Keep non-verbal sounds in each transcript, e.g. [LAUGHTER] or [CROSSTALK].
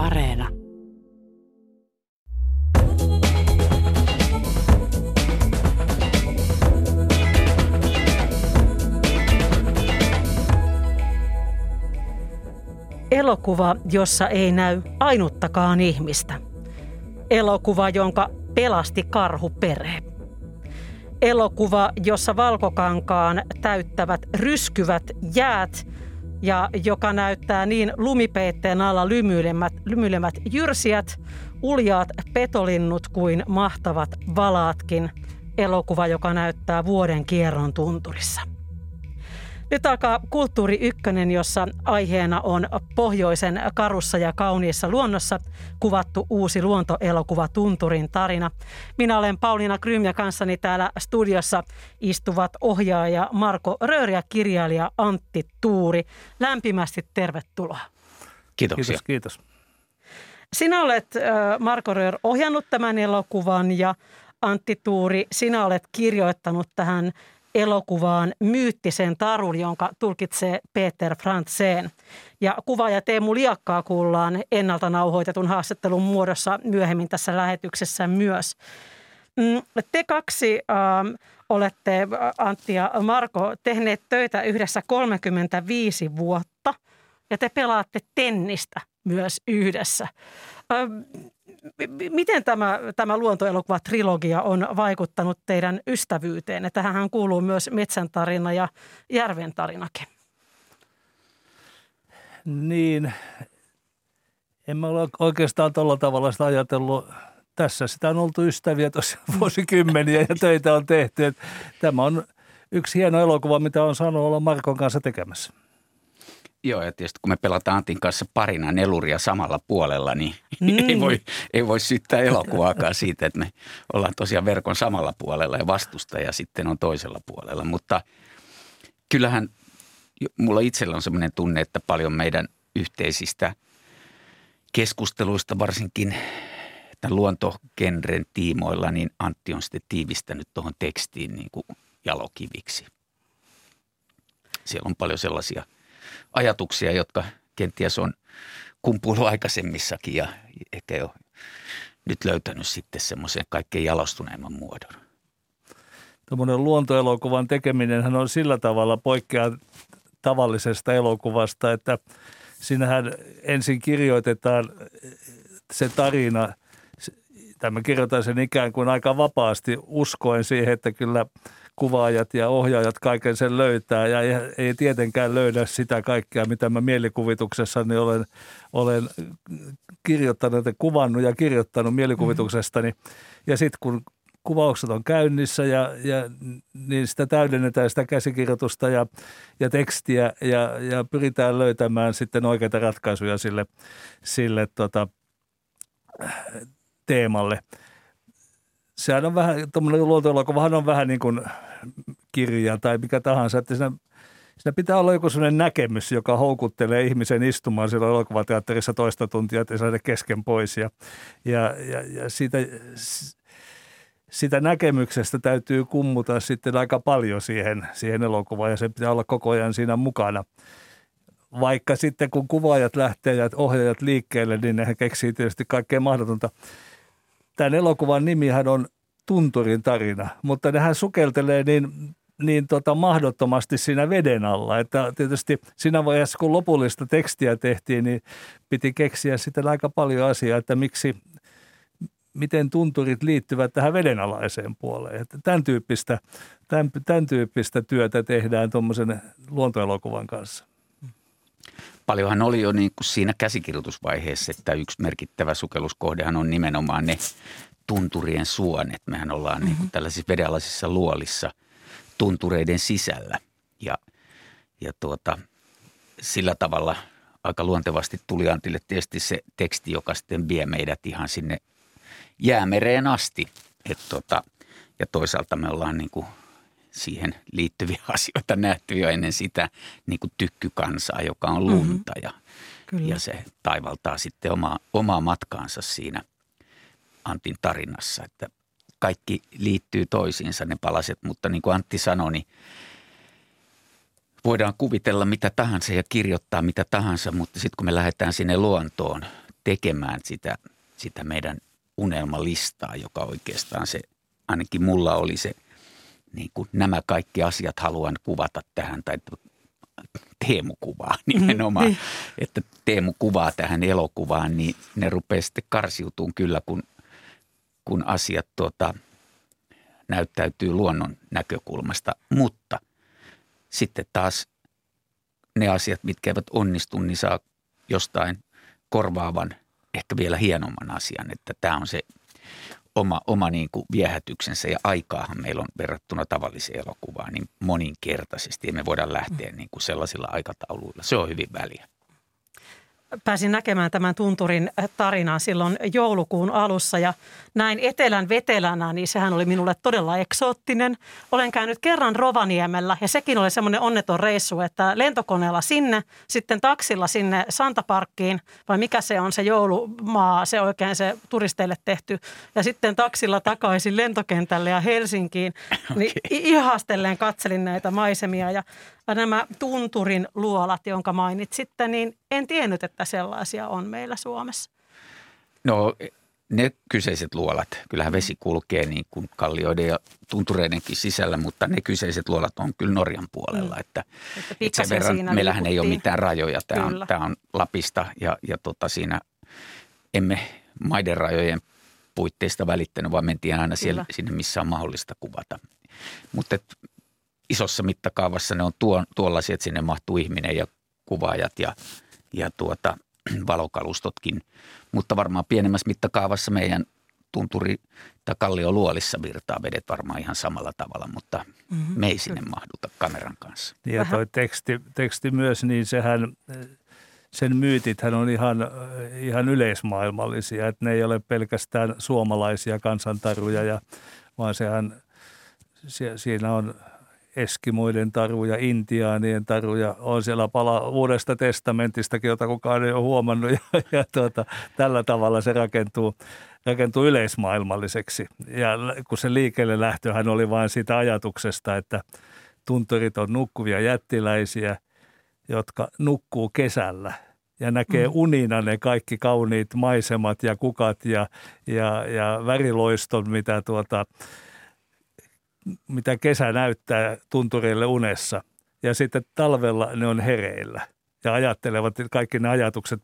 Areena. Elokuva, jossa ei näy ainuttakaan ihmistä. Elokuva, jonka pelasti karhuperhe. Elokuva, jossa valkokankaan täyttävät ryskyvät jäät ja joka näyttää niin lumipeitteen alla lymyilemät, lymyilemät jyrsijät, uljaat petolinnut kuin mahtavat valaatkin. Elokuva, joka näyttää vuoden kierron tunturissa. Nyt alkaa Kulttuuri Ykkönen, jossa aiheena on pohjoisen karussa ja kauniissa luonnossa kuvattu uusi luontoelokuva Tunturin tarina. Minä olen Pauliina Krym ja kanssani täällä studiossa istuvat ohjaaja Marko Röör ja kirjailija Antti Tuuri. Lämpimästi tervetuloa. Kiitoksia. Kiitos, kiitos. Sinä olet, Marko Röör, ohjannut tämän elokuvan ja Antti Tuuri, sinä olet kirjoittanut tähän elokuvaan Myyttisen tarun, jonka tulkitsee Peter Frantzén. Ja kuvaaja Teemu Liakkaa kuullaan ennalta nauhoitetun haastattelun muodossa myöhemmin tässä lähetyksessä myös. Mm, te kaksi äh, olette, Antti ja Marko, tehneet töitä yhdessä 35 vuotta ja te pelaatte tennistä myös yhdessä. Äh, miten tämä, tämä luontoelokuva-trilogia on vaikuttanut teidän ystävyyteen? Tähän kuuluu myös metsän tarina ja järven tarinakin. Niin, en mä ole oikeastaan tuolla tavalla sitä ajatellut. Tässä sitä on oltu ystäviä tosiaan [LAUGHS] vuosikymmeniä ja töitä on tehty. Tämä on yksi hieno elokuva, mitä on saanut olla Markon kanssa tekemässä. Joo, ja tietysti kun me pelataan Antin kanssa parina neluria samalla puolella, niin [LAUGHS] mm. ei, voi, ei voi syyttää elokuvaakaan siitä, että me ollaan tosiaan verkon samalla puolella ja vastustaja sitten on toisella puolella. Mutta kyllähän mulla itsellä on sellainen tunne, että paljon meidän yhteisistä keskusteluista, varsinkin tämän luontogenren tiimoilla, niin Antti on sitten tiivistänyt tuohon tekstiin niin kuin jalokiviksi. Siellä on paljon sellaisia – ajatuksia, jotka kenties on kumpuillut aikaisemmissakin ja ehkä jo nyt löytänyt sitten semmoisen kaikkein jalostuneimman muodon. Tuommoinen luontoelokuvan tekeminen on sillä tavalla poikkeaa tavallisesta elokuvasta, että sinähän ensin kirjoitetaan se tarina, tai mä kirjoitan sen ikään kuin aika vapaasti uskoen siihen, että kyllä – kuvaajat ja ohjaajat kaiken sen löytää ja ei, ei tietenkään löydä sitä kaikkea, mitä mä mielikuvituksessani olen, olen kirjoittanut ja kuvannut ja kirjoittanut mielikuvituksestani. Mm-hmm. Ja sitten kun kuvaukset on käynnissä ja, ja niin sitä täydennetään sitä käsikirjoitusta ja, ja tekstiä ja, ja pyritään löytämään sitten oikeita ratkaisuja sille, sille tota, teemalle. Sehän on vähän, tuommoinen luontoelokuvahan on vähän niin kuin kirja tai mikä tahansa, että siinä, siinä pitää olla joku sellainen näkemys, joka houkuttelee ihmisen istumaan siellä elokuvateatterissa toista tuntia, että ei saada kesken pois. Ja, ja, ja, ja siitä, sitä näkemyksestä täytyy kummuta sitten aika paljon siihen, siihen elokuvaan ja se pitää olla koko ajan siinä mukana. Vaikka sitten kun kuvaajat lähtee ja ohjaajat liikkeelle, niin he keksii tietysti kaikkea mahdotonta. Tämän elokuvan nimihän on tunturin tarina, mutta nehän sukeltelee niin, niin tota mahdottomasti siinä veden alla. Että tietysti siinä vaiheessa, kun lopullista tekstiä tehtiin, niin piti keksiä sitten aika paljon asiaa, että miksi, miten tunturit liittyvät tähän vedenalaiseen puoleen. Että tämän, tyyppistä, tämän, tämän tyyppistä työtä tehdään tuommoisen luontoelokuvan kanssa. Paljonhan oli jo niin kuin siinä käsikirjoitusvaiheessa, että yksi merkittävä sukelluskohdehan on nimenomaan ne tunturien suonet. Mehän ollaan mm-hmm. niin kuin tällaisissa vedenalaisissa luolissa tuntureiden sisällä ja, ja tuota, sillä tavalla aika luontevasti tuli Antille tietysti se teksti, joka sitten vie meidät ihan sinne jäämereen asti. Et tuota, ja toisaalta me ollaan niin kuin siihen liittyviä [LAUGHS] asioita nähty jo ennen sitä niin kuin tykkykansaa, joka on lunta mm-hmm. ja, ja se taivaltaa sitten oma, omaa matkaansa siinä Antin tarinassa, että kaikki liittyy toisiinsa ne palaset, mutta niin kuin Antti sanoi, niin voidaan kuvitella mitä tahansa ja kirjoittaa mitä tahansa, mutta sitten kun me lähdetään sinne luontoon tekemään sitä, sitä meidän unelmalistaa, joka oikeastaan se, ainakin mulla oli se, niin kuin nämä kaikki asiat haluan kuvata tähän, tai Teemu kuvaa nimenomaan, mm, että Teemu kuvaa tähän elokuvaan, niin ne rupeaa sitten karsiutumaan kyllä, kun, kun asiat tuota, näyttäytyy luonnon näkökulmasta. Mutta sitten taas ne asiat, mitkä eivät onnistu, niin saa jostain korvaavan, ehkä vielä hienomman asian, että tämä on se oma, oma niin kuin viehätyksensä ja aikaahan meillä on verrattuna tavalliseen elokuvaan niin moninkertaisesti. Ja me voidaan lähteä niin kuin sellaisilla aikatauluilla. Se on hyvin väliä pääsin näkemään tämän Tunturin tarinan silloin joulukuun alussa ja näin etelän vetelänä, niin sehän oli minulle todella eksoottinen. Olen käynyt kerran Rovaniemellä ja sekin oli semmoinen onneton reissu, että lentokoneella sinne, sitten taksilla sinne Santaparkkiin, vai mikä se on se joulumaa, se oikein se turisteille tehty, ja sitten taksilla takaisin lentokentälle ja Helsinkiin, niin [LAUGHS] okay. ihastelleen katselin näitä maisemia ja nämä tunturin luolat, jonka mainitsitte, niin en tiennyt, että sellaisia on meillä Suomessa. No ne kyseiset luolat, kyllähän vesi kulkee niin kuin kallioiden ja tuntureidenkin sisällä, mutta ne kyseiset luolat on kyllä Norjan puolella. Mm. Että, että, että sen verran, meillähän ei ole mitään rajoja. Tämä on, tämä on Lapista ja, ja tota siinä emme maiden rajojen puitteista välittänyt, vaan mentiin aina siellä, sinne, missä on mahdollista kuvata. Mutta isossa mittakaavassa ne on tuo, tuollaisia, että sinne mahtuu ihminen ja kuvaajat ja, ja tuota, [CLEARS THROAT] valokalustotkin. Mutta varmaan pienemmässä mittakaavassa meidän tunturi tai kallio luolissa virtaa vedet varmaan ihan samalla tavalla, mutta mm-hmm. me ei sinne mahduta kameran kanssa. Ja tuo teksti, teksti myös, niin sehän, sen myytithän on ihan, ihan yleismaailmallisia, että ne ei ole pelkästään suomalaisia kansantaruja, ja, vaan sehän, siinä on Eskimoiden taruja, Intiaanien taruja, on siellä pala uudesta testamentistakin, jota kukaan ei ole huomannut [LAUGHS] ja, ja tuota, tällä tavalla se rakentuu, rakentuu yleismaailmalliseksi. Ja kun se liikkeelle lähtöhän oli vain siitä ajatuksesta, että tunturit on nukkuvia jättiläisiä, jotka nukkuu kesällä ja näkee mm. unina ne kaikki kauniit maisemat ja kukat ja, ja, ja väriloiston, mitä tuota, mitä kesä näyttää tuntureille unessa. Ja sitten talvella ne on hereillä ja ajattelevat kaikki ne ajatukset,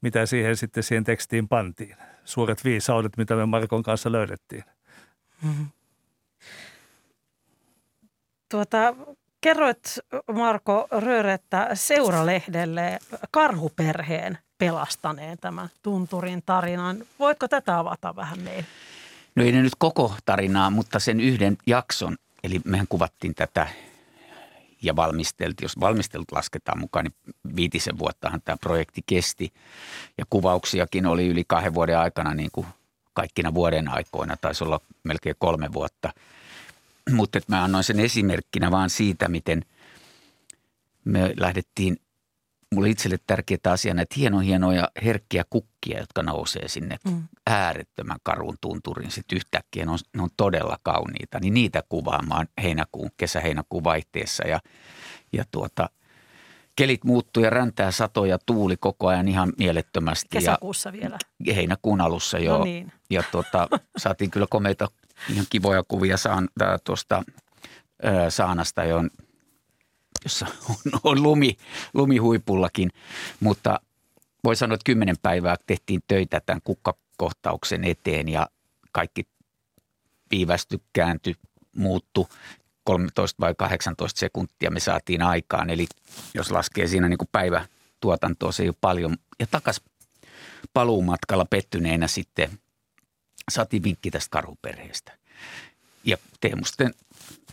mitä siihen sitten siihen tekstiin pantiin. Suuret viisaudet, mitä me Markon kanssa löydettiin. Mm-hmm. Tuota, kerroit Marko Röörettä Seuralehdelle karhuperheen pelastaneen tämän tunturin tarinan. Voitko tätä avata vähän meille? No ei ne nyt koko tarinaa, mutta sen yhden jakson, eli mehän kuvattiin tätä ja valmisteltiin. Jos valmistelut lasketaan mukaan, niin viitisen vuottahan tämä projekti kesti. Ja kuvauksiakin oli yli kahden vuoden aikana niin kuin kaikkina vuoden aikoina, taisi olla melkein kolme vuotta. Mutta mä annoin sen esimerkkinä vaan siitä, miten me lähdettiin mulle itselle tärkeää asia näitä hieno hienoja herkkiä kukkia, jotka nousee sinne mm. äärettömän karun tunturin. Sitten yhtäkkiä ne on, ne on todella kauniita, niin niitä kuvaamaan heinäkuun, kesä-heinäkuun vaihteessa ja, ja tuota, kelit muuttuu ja räntää satoja tuuli koko ajan ihan mielettömästi. Kesäkuussa ja vielä. Heinäkuun alussa jo. No niin. Ja tuota, [LAUGHS] saatiin kyllä komeita ihan kivoja kuvia saan, tuosta saanasta, jo jossa [LAUGHS] on, on lumi, lumihuipullakin, mutta voi sanoa, että kymmenen päivää tehtiin töitä tämän kukkakohtauksen eteen ja kaikki viivästy, kääntyi, muuttu 13 vai 18 sekuntia me saatiin aikaan. Eli jos laskee siinä niin kuin päivätuotantoa, se ei ole paljon. Ja takas paluumatkalla pettyneenä sitten saatiin vinkki tästä karhuperheestä. Ja Teemu sitten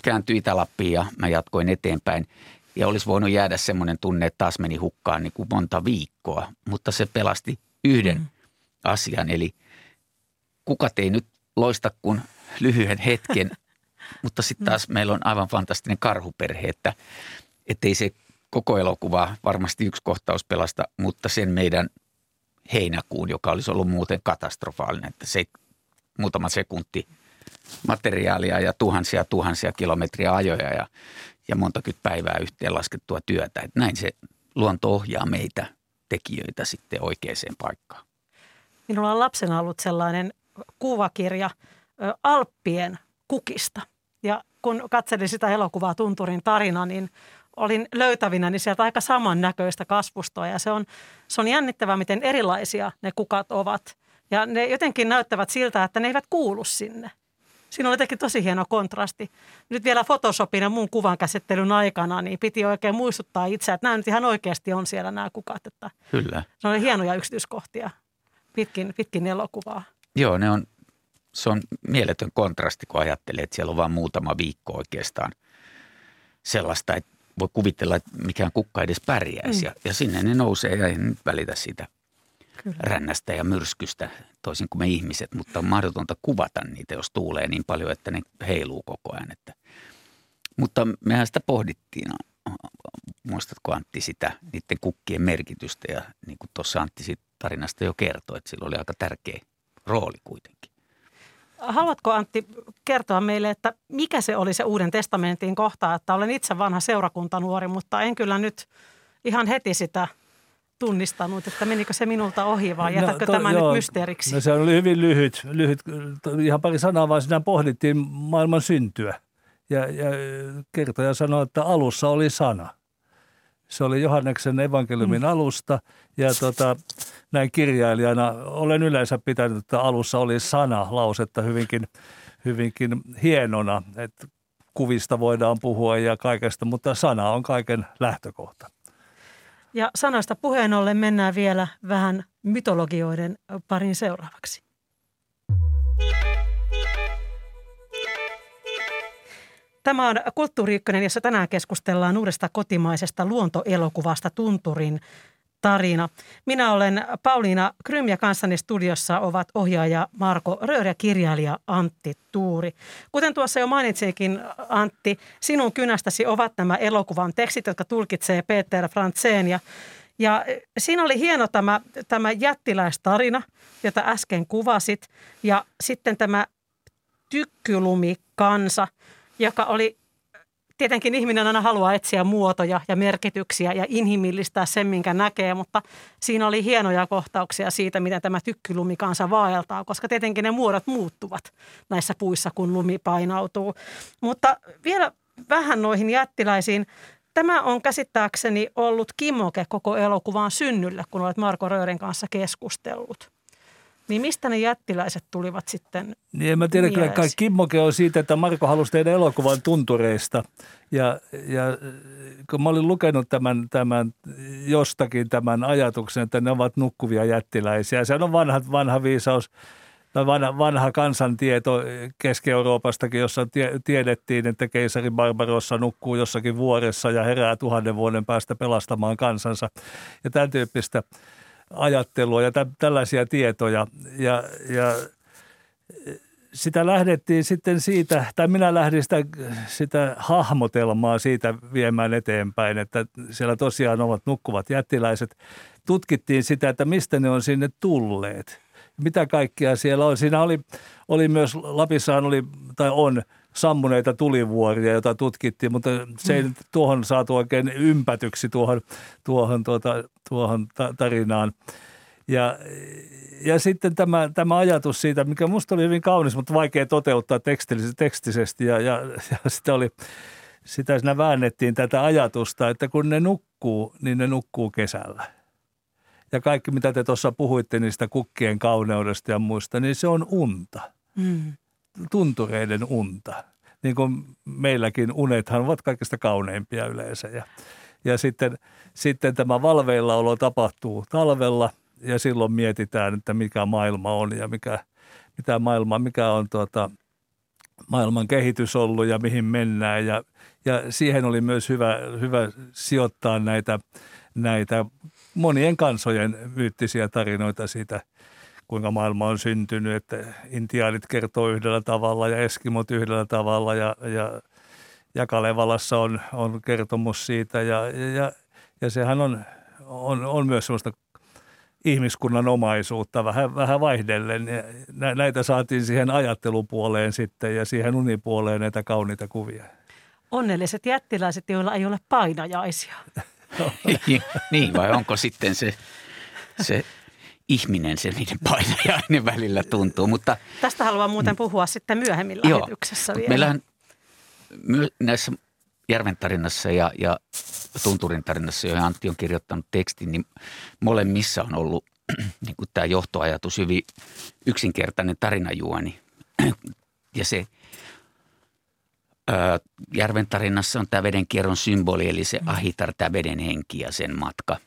kääntyi Itä-Lappiin ja mä jatkoin eteenpäin. Ja olisi voinut jäädä semmoinen tunne, että taas meni hukkaan niin kuin monta viikkoa, mutta se pelasti yhden mm. asian. Eli kukat ei nyt loista kuin lyhyen hetken, [LAUGHS] mutta sitten taas mm. meillä on aivan fantastinen karhuperhe, että ei se koko elokuva varmasti yksi kohtaus pelasta, mutta sen meidän heinäkuun, joka olisi ollut muuten katastrofaalinen, että se muutama sekunti materiaalia ja tuhansia tuhansia kilometriä ajoja ja ja montakymmentä päivää yhteenlaskettua työtä. Että näin se luonto ohjaa meitä tekijöitä sitten oikeaan paikkaan. minulla on lapsena ollut sellainen kuvakirja Alppien kukista. Ja kun katselin sitä elokuvaa Tunturin tarina, niin olin löytävinä niin sieltä aika samannäköistä kasvustoa. Ja se on, se on jännittävää, miten erilaisia ne kukat ovat. Ja ne jotenkin näyttävät siltä, että ne eivät kuulu sinne. Siinä oli jotenkin tosi hieno kontrasti. Nyt vielä Photoshopin ja muun kuvan käsittelyn aikana, niin piti oikein muistuttaa itse, että nämä nyt ihan oikeasti on siellä nämä kukat. Että Kyllä. Ne oli hienoja yksityiskohtia pitkin, pitkin elokuvaa. Joo, ne on, se on mieletön kontrasti, kun ajattelee, että siellä on vain muutama viikko oikeastaan sellaista, että voi kuvitella, että mikään kukka edes pärjäisi. Mm. Ja, ja sinne ne nousee ja ei nyt välitä siitä Kyllä. rännästä ja myrskystä, toisin kuin me ihmiset, mutta on mahdotonta kuvata niitä, jos tuulee niin paljon, että ne heiluu koko ajan. Että. Mutta mehän sitä pohdittiin, muistatko Antti sitä, niiden kukkien merkitystä ja niin kuin tuossa Antti siitä tarinasta jo kertoi, että sillä oli aika tärkeä rooli kuitenkin. Haluatko Antti kertoa meille, että mikä se oli se Uuden testamentin kohta, että olen itse vanha seurakuntanuori, mutta en kyllä nyt ihan heti sitä – tunnistanut, että menikö se minulta ohi vai no, jätätkö no, to, tämä joo, nyt mysteeriksi? No se oli hyvin lyhyt, lyhyt, ihan pari sanaa vaan siinä pohdittiin maailman syntyä. Ja, ja kertoja sanoi, että alussa oli sana. Se oli Johanneksen evankeliumin mm. alusta ja tota, näin kirjailijana olen yleensä pitänyt, että alussa oli sana lausetta hyvinkin, hyvinkin hienona, että kuvista voidaan puhua ja kaikesta, mutta sana on kaiken lähtökohta. Ja sanoista puheen ollen mennään vielä vähän mytologioiden parin seuraavaksi. Tämä on Kulttuuri jossa tänään keskustellaan uudesta kotimaisesta luontoelokuvasta Tunturin tarina. Minä olen Pauliina Krym ja kanssani studiossa ovat ohjaaja Marko Röör ja kirjailija Antti Tuuri. Kuten tuossa jo mainitsinkin Antti, sinun kynästäsi ovat nämä elokuvan tekstit, jotka tulkitsee Peter Frantzen ja ja siinä oli hieno tämä, tämä jättiläistarina, jota äsken kuvasit, ja sitten tämä tykkylumikansa, joka oli tietenkin ihminen aina haluaa etsiä muotoja ja merkityksiä ja inhimillistää sen, minkä näkee, mutta siinä oli hienoja kohtauksia siitä, miten tämä tykkylumikansa vaeltaa, koska tietenkin ne muodot muuttuvat näissä puissa, kun lumi painautuu. Mutta vielä vähän noihin jättiläisiin. Tämä on käsittääkseni ollut kimmoke koko elokuvan synnylle, kun olet Marko Röörin kanssa keskustellut. Niin mistä ne jättiläiset tulivat sitten Niin en mä tiedä, kyllä kai kimmoke on siitä, että Marko halusi tehdä elokuvan tuntureista. Ja, ja kun mä olin lukenut tämän, tämän jostakin tämän ajatuksen, että ne ovat nukkuvia jättiläisiä. Se on vanha, vanha viisaus tai vanha, vanha kansantieto Keski-Euroopastakin, jossa tie, tiedettiin, että keisari Barbarossa nukkuu jossakin vuoressa ja herää tuhannen vuoden päästä pelastamaan kansansa. Ja tämän tyyppistä ajattelua ja tä, tällaisia tietoja. Ja, ja sitä lähdettiin sitten siitä, tai minä lähdin sitä, sitä hahmotelmaa siitä viemään eteenpäin, että siellä tosiaan ovat nukkuvat jättiläiset. Tutkittiin sitä, että mistä ne on sinne tulleet. Mitä kaikkea siellä on. Siinä oli, oli myös, Lapissaan oli, tai on – sammuneita tulivuoria, joita tutkittiin, mutta se ei mm. tuohon saatu oikein ympätyksi tuohon, tuohon, tuota, tuohon tarinaan. Ja, ja sitten tämä, tämä ajatus siitä, mikä minusta oli hyvin kaunis, mutta vaikea toteuttaa tekstisesti ja, ja, ja sitä oli, sitä siinä väännettiin tätä ajatusta, että kun ne nukkuu, niin ne nukkuu kesällä. Ja kaikki, mitä te tuossa puhuitte niistä kukkien kauneudesta ja muista, niin se on unta. Mm tuntureiden unta. Niin kuin meilläkin unethan ovat kaikista kauneimpia yleensä. Ja, ja sitten, sitten tämä valveillaolo tapahtuu talvella ja silloin mietitään, että mikä maailma on ja mikä, mitä maailma, mikä on tuota, maailman kehitys ollut ja mihin mennään. Ja, ja siihen oli myös hyvä, hyvä sijoittaa näitä, näitä monien kansojen myyttisiä tarinoita siitä – kuinka maailma on syntynyt, että intiaanit kertoo yhdellä tavalla ja eskimot yhdellä tavalla ja, ja, ja Kalevalassa on, on kertomus siitä ja, ja, ja sehän on, on, on myös sellaista ihmiskunnan omaisuutta vähän, vähän vaihdellen. Ja näitä saatiin siihen ajattelupuoleen sitten ja siihen unipuoleen näitä kauniita kuvia. Onnelliset jättiläiset, joilla ei ole painajaisia. [LAUGHS] niin, vai onko sitten se, se ihminen se niiden painajainen välillä tuntuu. Mutta, Tästä haluan muuten puhua sitten myöhemmin Joo, lähetyksessä vielä. meillähän näissä Järven tarinassa ja, ja Tunturin tarinassa, joihin Antti on kirjoittanut tekstin, niin molemmissa on ollut [CLEARS THROAT] niin kuin tämä johtoajatus hyvin yksinkertainen tarinajuoni. [CLEARS THROAT] Ja se ö, Järven tarinassa on tämä vedenkierron symboli, eli se ahitar, tämä veden henki ja sen matka.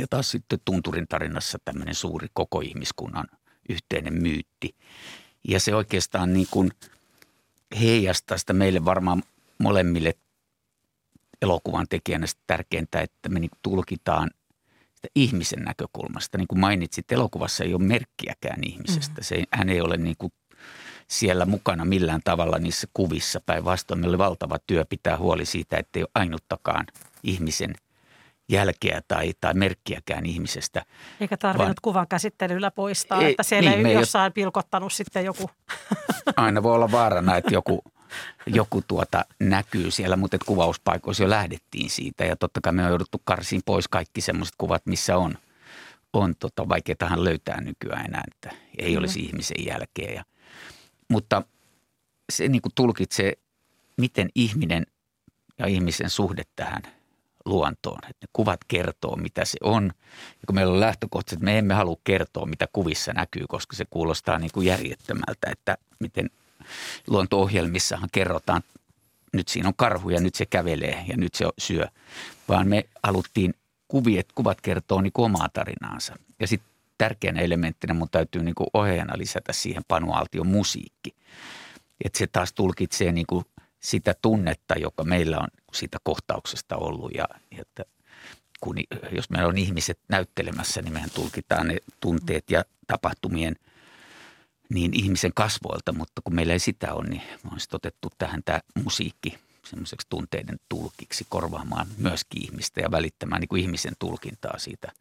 Ja taas sitten Tunturin tarinassa tämmöinen suuri koko ihmiskunnan yhteinen myytti. Ja se oikeastaan niin kuin heijastaa sitä meille varmaan molemmille elokuvan tekijänä sitä tärkeintä, että me niin tulkitaan sitä ihmisen näkökulmasta. Niin kuin mainitsit, elokuvassa ei ole merkkiäkään ihmisestä. Se, ei- hän ei ole niin kuin siellä mukana millään tavalla niissä kuvissa. Päinvastoin meillä oli valtava työ pitää huoli siitä, että ei ole ainuttakaan ihmisen jälkeä tai, tai merkkiäkään ihmisestä. Eikä tarvinnut vaan- kuvan käsittelyllä poistaa, Ei, että siellä niin, ei jossain pilkottanut sitten joku. [LAUGHS] aina voi olla vaarana, että joku, joku tuota näkyy siellä, mutta että kuvauspaikoissa jo lähdettiin siitä. Ja totta kai me on jouduttu karsiin pois kaikki semmoiset kuvat, missä on, on tota, vaikeatahan löytää nykyään enää, että ei Kyllä. olisi ihmisen jälkeä. Ja, mutta se niin kuin tulkitsee, miten ihminen ja ihmisen suhde tähän luontoon. Että ne kuvat kertoo, mitä se on. Ja kun meillä on lähtökohtaisesti, että me emme halua kertoa, mitä kuvissa näkyy, koska se kuulostaa niin kuin järjettömältä, että miten luonto-ohjelmissahan kerrotaan, nyt siinä on karhu ja nyt se kävelee ja nyt se syö. Vaan me haluttiin kuvia, että kuvat kertoo niin kuin omaa tarinaansa. Ja sitten tärkeänä elementtinä mun täytyy niin kuin ohjaajana lisätä siihen Panu Altion musiikki. Että se taas tulkitsee niin kuin sitä tunnetta, joka meillä on siitä kohtauksesta ollut. Ja, että kun, jos meillä on ihmiset näyttelemässä, niin mehän tulkitaan ne tunteet ja tapahtumien niin ihmisen kasvoilta, mutta kun meillä ei sitä ole, niin on sitten otettu tähän tämä musiikki semmoiseksi tunteiden tulkiksi korvaamaan myöskin ihmistä ja välittämään niin kuin ihmisen tulkintaa siitä,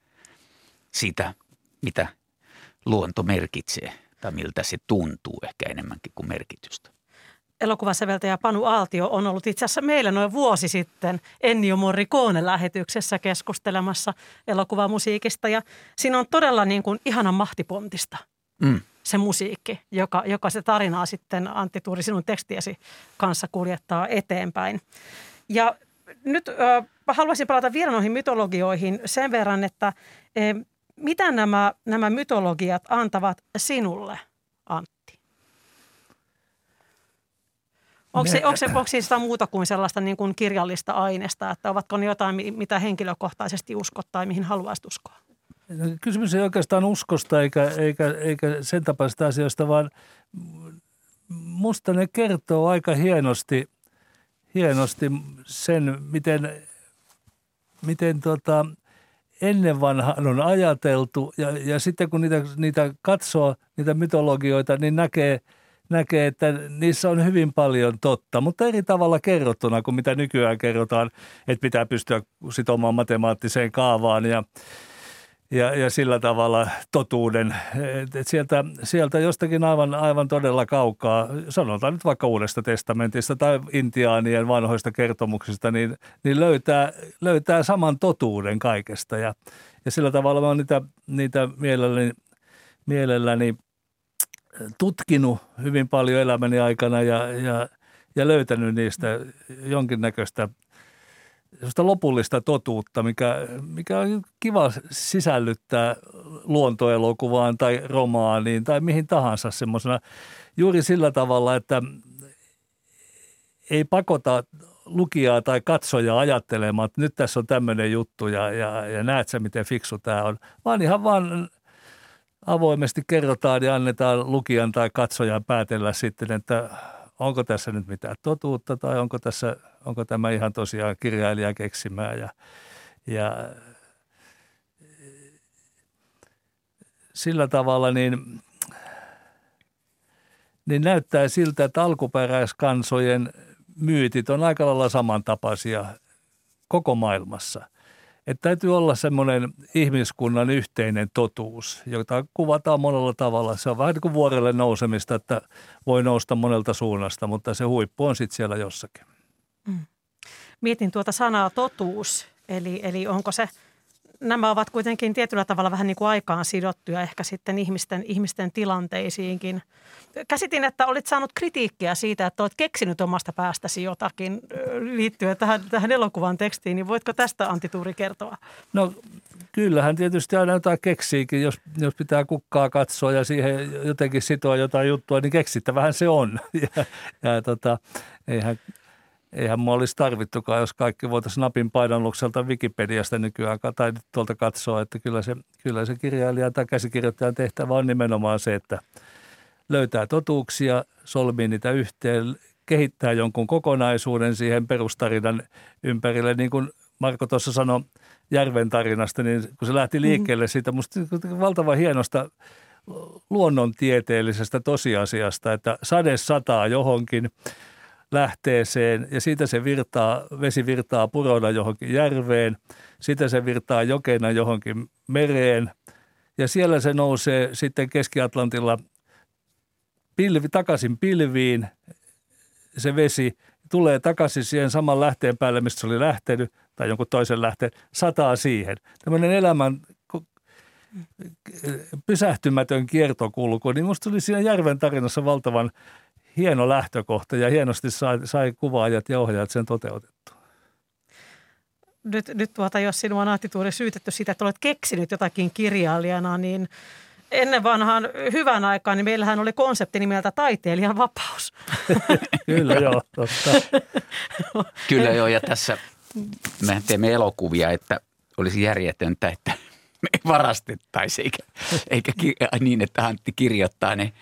siitä, mitä luonto merkitsee tai miltä se tuntuu ehkä enemmänkin kuin merkitystä. Elokuvasäveltäjä Panu Aaltio on ollut itse asiassa meillä noin vuosi sitten Ennio Morricone lähetyksessä keskustelemassa elokuvamusiikista. Ja siinä on todella niin kuin ihana mahtipontista Mm. se musiikki, joka, joka se tarinaa sitten Antti Tuuri sinun tekstiesi kanssa kuljettaa eteenpäin. Ja nyt äh, haluaisin palata vielä noihin mytologioihin sen verran, että äh, mitä nämä, nämä mytologiat antavat sinulle, Antti? Onko se, onko, se, onko siis jotain muuta kuin sellaista niin kuin kirjallista aineesta, että ovatko ne jotain, mi- mitä henkilökohtaisesti uskot tai mihin haluaisit uskoa? Kysymys ei oikeastaan uskosta eikä, eikä, eikä sen tapaisista asioista, vaan musta ne kertoo aika hienosti, hienosti sen, miten, miten tota, ennen vanhaan on ajateltu. Ja, ja sitten kun niitä, niitä katsoo, niitä mytologioita, niin näkee, näkee, että niissä on hyvin paljon totta, mutta eri tavalla kerrottuna kuin mitä nykyään kerrotaan, että pitää pystyä sitomaan matemaattiseen kaavaan ja ja, ja sillä tavalla totuuden. Et, sieltä, sieltä jostakin aivan, aivan todella kaukaa, sanotaan nyt vaikka Uudesta testamentista tai intiaanien vanhoista kertomuksista, niin, niin löytää, löytää saman totuuden kaikesta. Ja, ja sillä tavalla mä oon niitä, niitä mielelläni, mielelläni tutkinut hyvin paljon elämäni aikana ja, ja, ja löytänyt niistä jonkinnäköistä sellaista lopullista totuutta, mikä, mikä on kiva sisällyttää luontoelokuvaan tai romaaniin tai mihin tahansa semmoisena. Juuri sillä tavalla, että ei pakota lukijaa tai katsojaa ajattelemaan, että nyt tässä on tämmöinen juttu ja, ja, ja näet sä, miten fiksu tämä on, vaan ihan vaan avoimesti kerrotaan ja annetaan lukijan tai katsojan päätellä sitten, että onko tässä nyt mitään totuutta tai onko, tässä, onko tämä ihan tosiaan kirjailija keksimää. Ja, ja sillä tavalla niin, niin näyttää siltä, että alkuperäiskansojen myytit on aika lailla samantapaisia koko maailmassa. Että täytyy olla semmoinen ihmiskunnan yhteinen totuus, jota kuvataan monella tavalla. Se on vähän niin kuin vuorelle nousemista, että voi nousta monelta suunnasta, mutta se huippu on sitten siellä jossakin. Mietin tuota sanaa totuus, eli, eli onko se nämä ovat kuitenkin tietyllä tavalla vähän niin kuin aikaan sidottuja ehkä sitten ihmisten, ihmisten tilanteisiinkin. Käsitin, että olit saanut kritiikkiä siitä, että olet keksinyt omasta päästäsi jotakin liittyen tähän, tähän elokuvan tekstiin, niin voitko tästä Antti Tuuri kertoa? No kyllähän tietysti aina jotain keksiikin, jos, jos pitää kukkaa katsoa ja siihen jotenkin sitoa jotain juttua, niin keksittävähän se on. [LAUGHS] Ja, ja tota, eihän eihän mua olisi tarvittukaan, jos kaikki voitaisiin napin painallukselta Wikipediasta nykyään tai tuolta katsoa, että kyllä se, kyllä se kirjailija tai käsikirjoittajan tehtävä on nimenomaan se, että löytää totuuksia, solmii niitä yhteen, kehittää jonkun kokonaisuuden siihen perustarinan ympärille. Niin kuin Marko tuossa sanoi Järven tarinasta, niin kun se lähti mm-hmm. liikkeelle siitä musta valtavan hienosta luonnontieteellisestä tosiasiasta, että sade sataa johonkin – lähteeseen ja siitä se virtaa, vesi virtaa purona johonkin järveen, siitä se virtaa jokena johonkin mereen ja siellä se nousee sitten Keski-Atlantilla pilvi, takaisin pilviin se vesi tulee takaisin siihen saman lähteen päälle, mistä se oli lähtenyt, tai jonkun toisen lähteen, sataa siihen. Tämmöinen elämän pysähtymätön kiertokulku, niin musta tuli siinä järven tarinassa valtavan hieno lähtökohta ja hienosti sai, sai kuvaajat ja ohjaajat sen toteutettua. Nyt, nyt tuota, jos sinua on Ahti Tuuri syytetty siitä, että olet keksinyt jotakin kirjailijana, niin ennen vanhaan hyvän aikaan, niin meillähän oli konsepti nimeltä taiteilijan vapaus. [LAUGHS] Kyllä joo, totta. [LAUGHS] Kyllä joo, ja tässä me teemme elokuvia, että olisi järjetöntä, että me varastettaisiin, eikä, eikä niin, että Antti kirjoittaa ne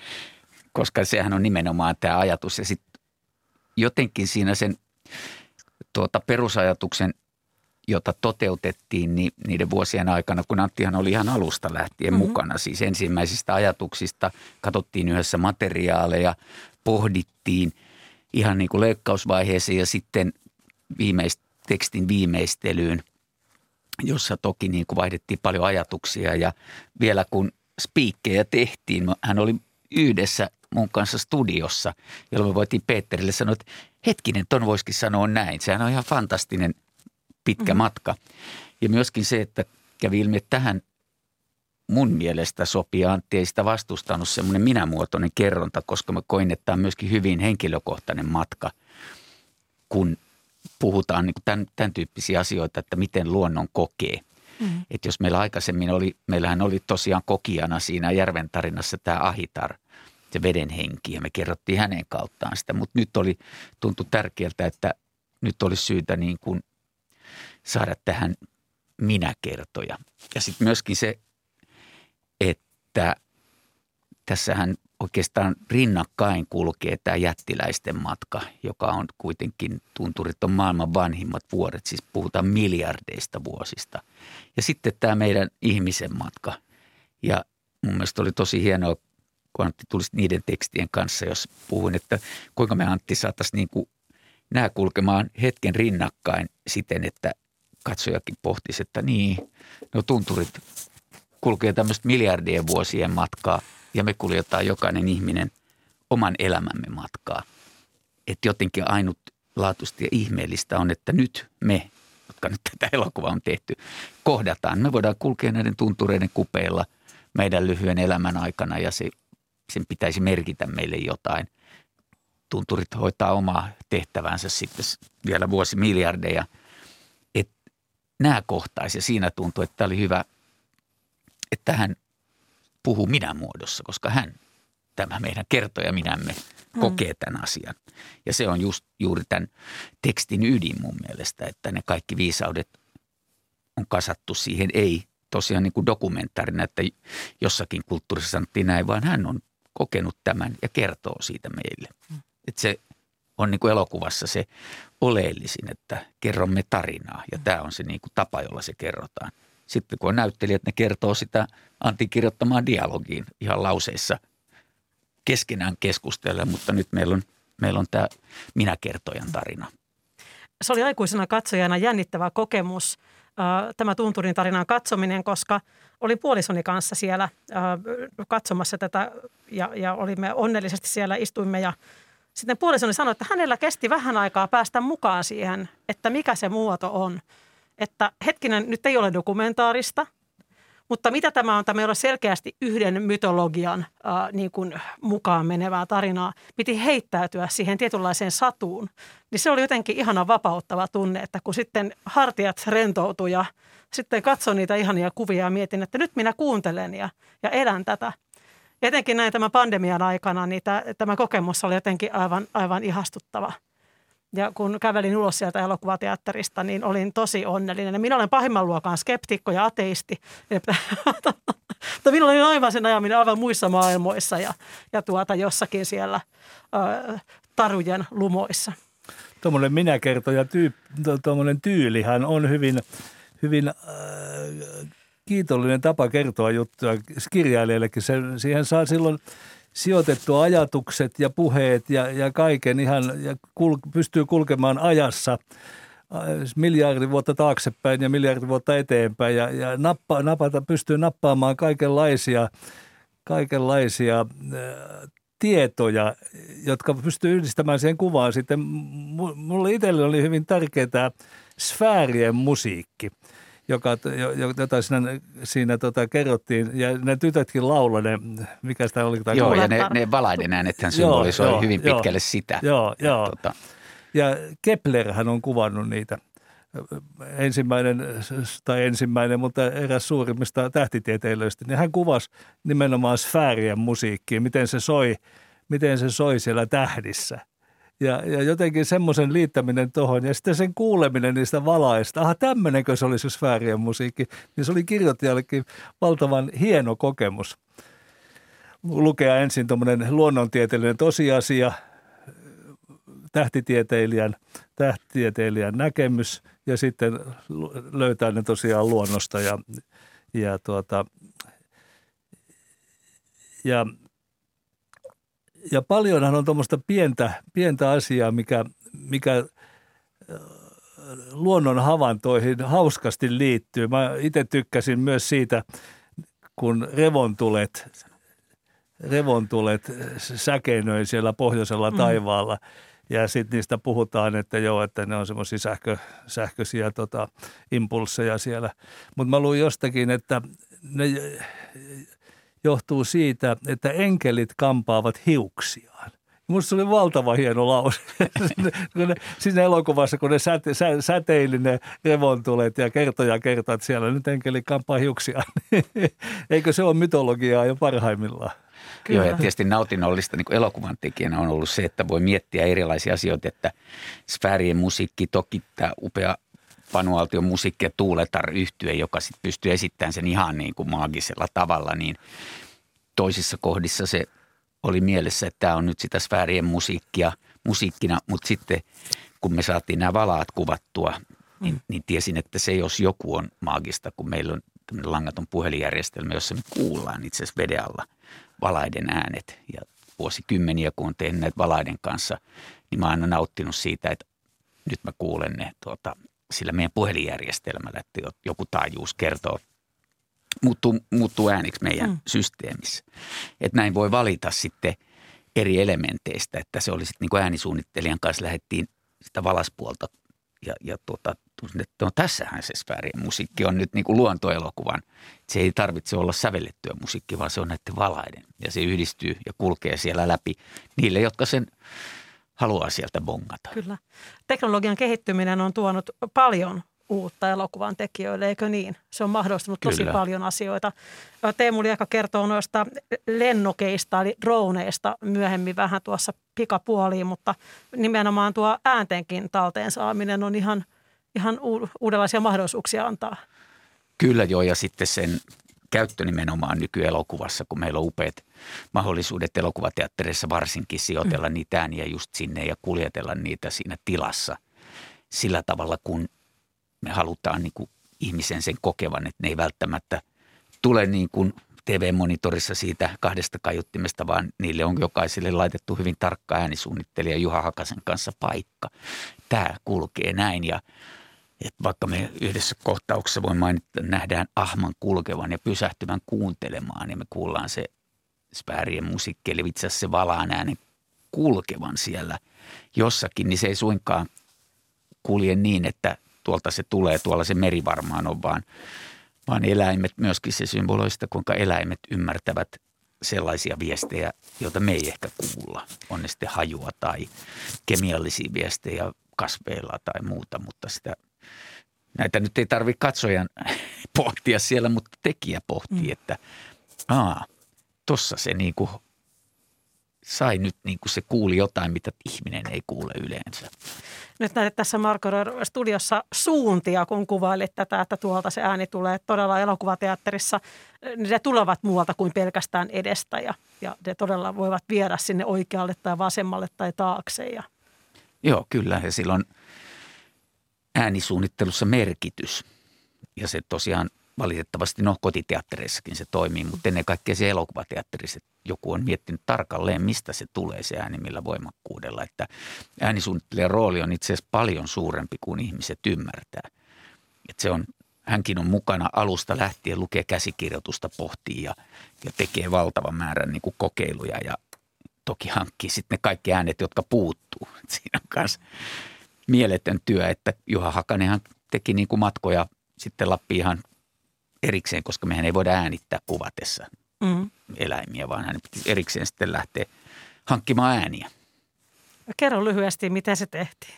koska sehän on nimenomaan tämä ajatus. Ja sitten jotenkin siinä sen tuota, perusajatuksen, jota toteutettiin niin niiden vuosien aikana, kun Anttihan oli ihan alusta lähtien mm-hmm. mukana. Siis ensimmäisistä ajatuksista katsottiin yhdessä materiaaleja, pohdittiin ihan niin kuin leikkausvaiheeseen ja sitten viimeist, tekstin viimeistelyyn, jossa toki niin kuin vaihdettiin paljon ajatuksia. Ja vielä kun spiikkejä tehtiin, hän oli yhdessä mun kanssa studiossa, jolloin me voitiin Peterille sanoa, että hetkinen, ton voisikin sanoa näin. Sehän on ihan fantastinen pitkä mm-hmm. matka. Ja myöskin se, että kävi ilmi, että tähän mun mielestä sopii. Antti ei sitä vastustanut semmoinen minämuotoinen kerronta, koska mä koin, että tämä on myöskin hyvin henkilökohtainen matka, kun puhutaan niin tämän, tämän tyyppisiä asioita, että miten luonnon kokee. Mm-hmm. Että jos meillä aikaisemmin oli, meillähän oli tosiaan kokijana siinä Järven tarinassa tämä Ahitar – se veden henki ja me kerrottiin hänen kauttaan sitä. Mutta nyt oli, tuntui tärkeältä, että nyt olisi syytä niin kuin saada tähän minäkertoja. Ja sitten myöskin se, että tässähän oikeastaan rinnakkain kulkee tämä jättiläisten matka, joka on kuitenkin, tunturit on maailman vanhimmat vuodet, siis puhutaan miljardeista vuosista. Ja sitten tämä meidän ihmisen matka. Ja mun mielestä oli tosi hienoa, kun Antti tulisi niiden tekstien kanssa, jos puhuin, että kuinka me Antti saataisiin niin nämä kulkemaan hetken rinnakkain siten, että katsojakin pohtisi, että niin, no tunturit kulkee tämmöistä miljardien vuosien matkaa ja me kuljetaan jokainen ihminen oman elämämme matkaa. Että jotenkin ainutlaatuista ja ihmeellistä on, että nyt me, jotka nyt tätä elokuvaa on tehty, kohdataan. Me voidaan kulkea näiden tuntureiden kupeilla meidän lyhyen elämän aikana ja se sen pitäisi merkitä meille jotain. Tunturit hoitaa omaa tehtävänsä sitten vielä vuosi miljardeja. Että nämä kohtaisi ja siinä tuntuu, että tämä oli hyvä, että hän puhuu minä muodossa, koska hän, tämä meidän kertoja minämme, mm. kokee tämän asian. Ja se on just juuri tämän tekstin ydin mun mielestä, että ne kaikki viisaudet on kasattu siihen, ei tosiaan niin kuin dokumentaarina, että jossakin kulttuurissa sanottiin näin, vaan hän on kokenut tämän ja kertoo siitä meille. Mm. Että se on niin kuin elokuvassa se oleellisin, että kerromme tarinaa ja tämä on se niin kuin tapa, jolla se kerrotaan. Sitten kun on näyttelijät, ne kertoo sitä Antin kirjoittamaan dialogiin ihan lauseissa keskenään keskustella, mutta nyt meillä on, meillä on tämä minä kertojan tarina. Se oli aikuisena katsojana jännittävä kokemus – tämä Tunturin tarinan katsominen, koska oli puolisoni kanssa siellä katsomassa tätä ja, ja olimme onnellisesti siellä, istuimme ja sitten puolisoni sanoi, että hänellä kesti vähän aikaa päästä mukaan siihen, että mikä se muoto on. että hetkinen, nyt ei ole dokumentaarista, mutta mitä tämä on? Tämä ei ole selkeästi yhden mytologian äh, niin kuin mukaan menevää tarinaa. Piti heittäytyä siihen tietynlaiseen satuun. Niin se oli jotenkin ihana vapauttava tunne, että kun sitten hartiat rentoutui ja sitten katsoin niitä ihania kuvia ja mietin, että nyt minä kuuntelen ja, ja elän tätä. Etenkin näin tämän pandemian aikana, niin tämä, tämä kokemus oli jotenkin aivan, aivan ihastuttava – ja kun kävelin ulos sieltä elokuvateatterista, niin olin tosi onnellinen. Ja minä olen pahimman luokan skeptikko ja ateisti. [LAUGHS] Mutta minä olin aivan sen ajaminen aivan muissa maailmoissa ja, ja tuota jossakin siellä ö, tarujen lumoissa. Tuommoinen minäkertoja tyy, tuommoinen tyylihän on hyvin, hyvin äh, kiitollinen tapa kertoa juttuja kirjailijallekin. Se, siihen saa silloin – sijoitettu ajatukset ja puheet ja, ja kaiken ihan ja kul, pystyy kulkemaan ajassa äh, miljardi vuotta taaksepäin ja miljardi vuotta eteenpäin ja, ja nappa, napata, pystyy nappaamaan kaikenlaisia, kaikenlaisia äh, tietoja, jotka pystyy yhdistämään siihen kuvaan. Sitten mulle itselle oli hyvin tärkeää sfäärien musiikki – joka, jota siinä, siinä tota, kerrottiin. Ja ne tytötkin lauloi ne, mikä sitä oli? Joo, ja ne, ne valaiden äänethän symbolisoi joo, hyvin pitkälle joo, sitä. Joo, ja, joo. Tota... Ja Keplerhän on kuvannut niitä ensimmäinen, tai ensimmäinen, mutta eräs suurimmista tähtitieteilijöistä, niin hän kuvasi nimenomaan sfäärien musiikkia, miten se soi, miten se soi siellä tähdissä – ja, ja jotenkin semmoisen liittäminen tuohon ja sitten sen kuuleminen niistä valaista. Aha, tämmöinenkö se oli se sfäärien musiikki. Niin se oli kirjoittajallekin valtavan hieno kokemus. Lukea ensin tuommoinen luonnontieteellinen tosiasia, tähtitieteilijän, tähtitieteilijän näkemys ja sitten löytää ne tosiaan luonnosta ja, ja, tuota, ja ja paljonhan on tuommoista pientä, pientä asiaa, mikä, mikä luonnon havaintoihin hauskasti liittyy. Mä itse tykkäsin myös siitä, kun revontulet, revontulet säkeinöi siellä pohjoisella mm. taivaalla. Ja sitten niistä puhutaan, että joo, että ne on semmoisia sähkö, sähköisiä tota, impulseja siellä. Mutta mä luin jostakin, että ne johtuu siitä, että enkelit kampaavat hiuksiaan. Minusta se oli valtava hieno lause. [LAUGHS] Siinä elokuvassa, kun ne säte, sä, säteili ne revontulet ja kertoja kertoo, että siellä nyt enkeli kampaa hiuksia. [LAUGHS] Eikö se ole mytologiaa jo parhaimmillaan? Kyllä. Joo, ja tietysti nautinnollisesta niin elokuvan tekijänä on ollut se, että voi miettiä erilaisia asioita, että sfäärien musiikki, toki tämä upea Panualtion musiikki ja Tuuletar yhtye, joka sitten pystyy esittämään sen ihan niin kuin maagisella tavalla, niin toisissa kohdissa se oli mielessä, että tämä on nyt sitä sfäärien musiikkia musiikkina, mutta sitten kun me saatiin nämä valaat kuvattua, niin, mm. niin tiesin, että se jos joku on maagista, kun meillä on langaton puhelinjärjestelmä, jossa me kuullaan itse asiassa veden alla valaiden äänet. Ja vuosikymmeniä, kun on tehnyt näitä valaiden kanssa, niin mä oon aina nauttinut siitä, että nyt mä kuulen ne tuota, sillä meidän puhelinjärjestelmällä, että joku taajuus kertoo, muuttuu, muuttuu ääniksi meidän mm. systeemissä. Että näin voi valita sitten eri elementeistä, että se oli sitten niin kuin äänisuunnittelijan kanssa lähdettiin sitä valaspuolta ja, ja tuota, että no tässähän se sfäärien musiikki on nyt niin kuin luontoelokuvan. Se ei tarvitse olla sävellettyä musiikki, vaan se on näiden valaiden ja se yhdistyy ja kulkee siellä läpi niille, jotka sen haluaa sieltä bongata. Kyllä. Teknologian kehittyminen on tuonut paljon uutta elokuvan tekijöille, eikö niin? Se on mahdollistanut tosi Kyllä. paljon asioita. Teemu Lieka kertoo noista lennokeista, eli droneista myöhemmin vähän tuossa pikapuoliin, mutta nimenomaan tuo ääntenkin talteen saaminen on ihan, ihan uudenlaisia mahdollisuuksia antaa. Kyllä joo, ja sitten sen käyttö nimenomaan nykyelokuvassa, kun meillä on upeat mahdollisuudet elokuvateatterissa varsinkin sijoitella mm. niitä ääniä just sinne ja kuljetella niitä siinä tilassa sillä tavalla, kun me halutaan niin kuin ihmisen sen kokevan, että ne ei välttämättä tule niin kuin TV-monitorissa siitä kahdesta kaiuttimesta, vaan niille on jokaiselle laitettu hyvin tarkka äänisuunnittelija Juha Hakasen kanssa paikka. Tämä kulkee näin ja – että vaikka me yhdessä kohtauksessa voi mainita, nähdään ahman kulkevan ja pysähtyvän kuuntelemaan, niin me kuullaan se späärien musiikki, eli itse asiassa se valaan äänen kulkevan siellä jossakin, niin se ei suinkaan kulje niin, että tuolta se tulee, tuolla se meri varmaan on, vaan, vaan eläimet myöskin se symboloista, kuinka eläimet ymmärtävät sellaisia viestejä, joita me ei ehkä kuulla. On ne sitten hajua tai kemiallisia viestejä kasveilla tai muuta, mutta sitä, näitä nyt ei tarvitse katsojan [LAUGHS] pohtia siellä, mutta tekijä pohtii, mm. että aa, tossa se niinku sai nyt niin kuin se kuuli jotain, mitä ihminen ei kuule yleensä. Nyt näet tässä Marko studiossa suuntia, kun kuvailit tätä, että tuolta se ääni tulee. Todella elokuvateatterissa niin ne tulevat muualta kuin pelkästään edestä ja, ja ne todella voivat viedä sinne oikealle tai vasemmalle tai taakse. Ja. Joo, kyllä. Ja silloin äänisuunnittelussa merkitys. Ja se tosiaan valitettavasti, no kotiteattereissakin se toimii, mutta ennen kaikkea se elokuvateatterissa joku on miettinyt tarkalleen, mistä se tulee se ääni, millä voimakkuudella. Että äänisuunnittelijan rooli on itse asiassa paljon suurempi kuin ihmiset ymmärtää. Että se on, hänkin on mukana alusta lähtien, lukee käsikirjoitusta, pohtii ja, ja tekee valtavan määrän niin kuin kokeiluja ja toki hankkii sitten ne kaikki äänet, jotka puuttuu. Siinä on myös mieletön työ, että Juha Hakanenhan teki niin kuin matkoja sitten Lappiin ihan erikseen, koska mehän ei voida äänittää kuvatessa mm. eläimiä, vaan hän piti erikseen sitten lähteä hankkimaan ääniä. Kerro lyhyesti, miten se tehtiin.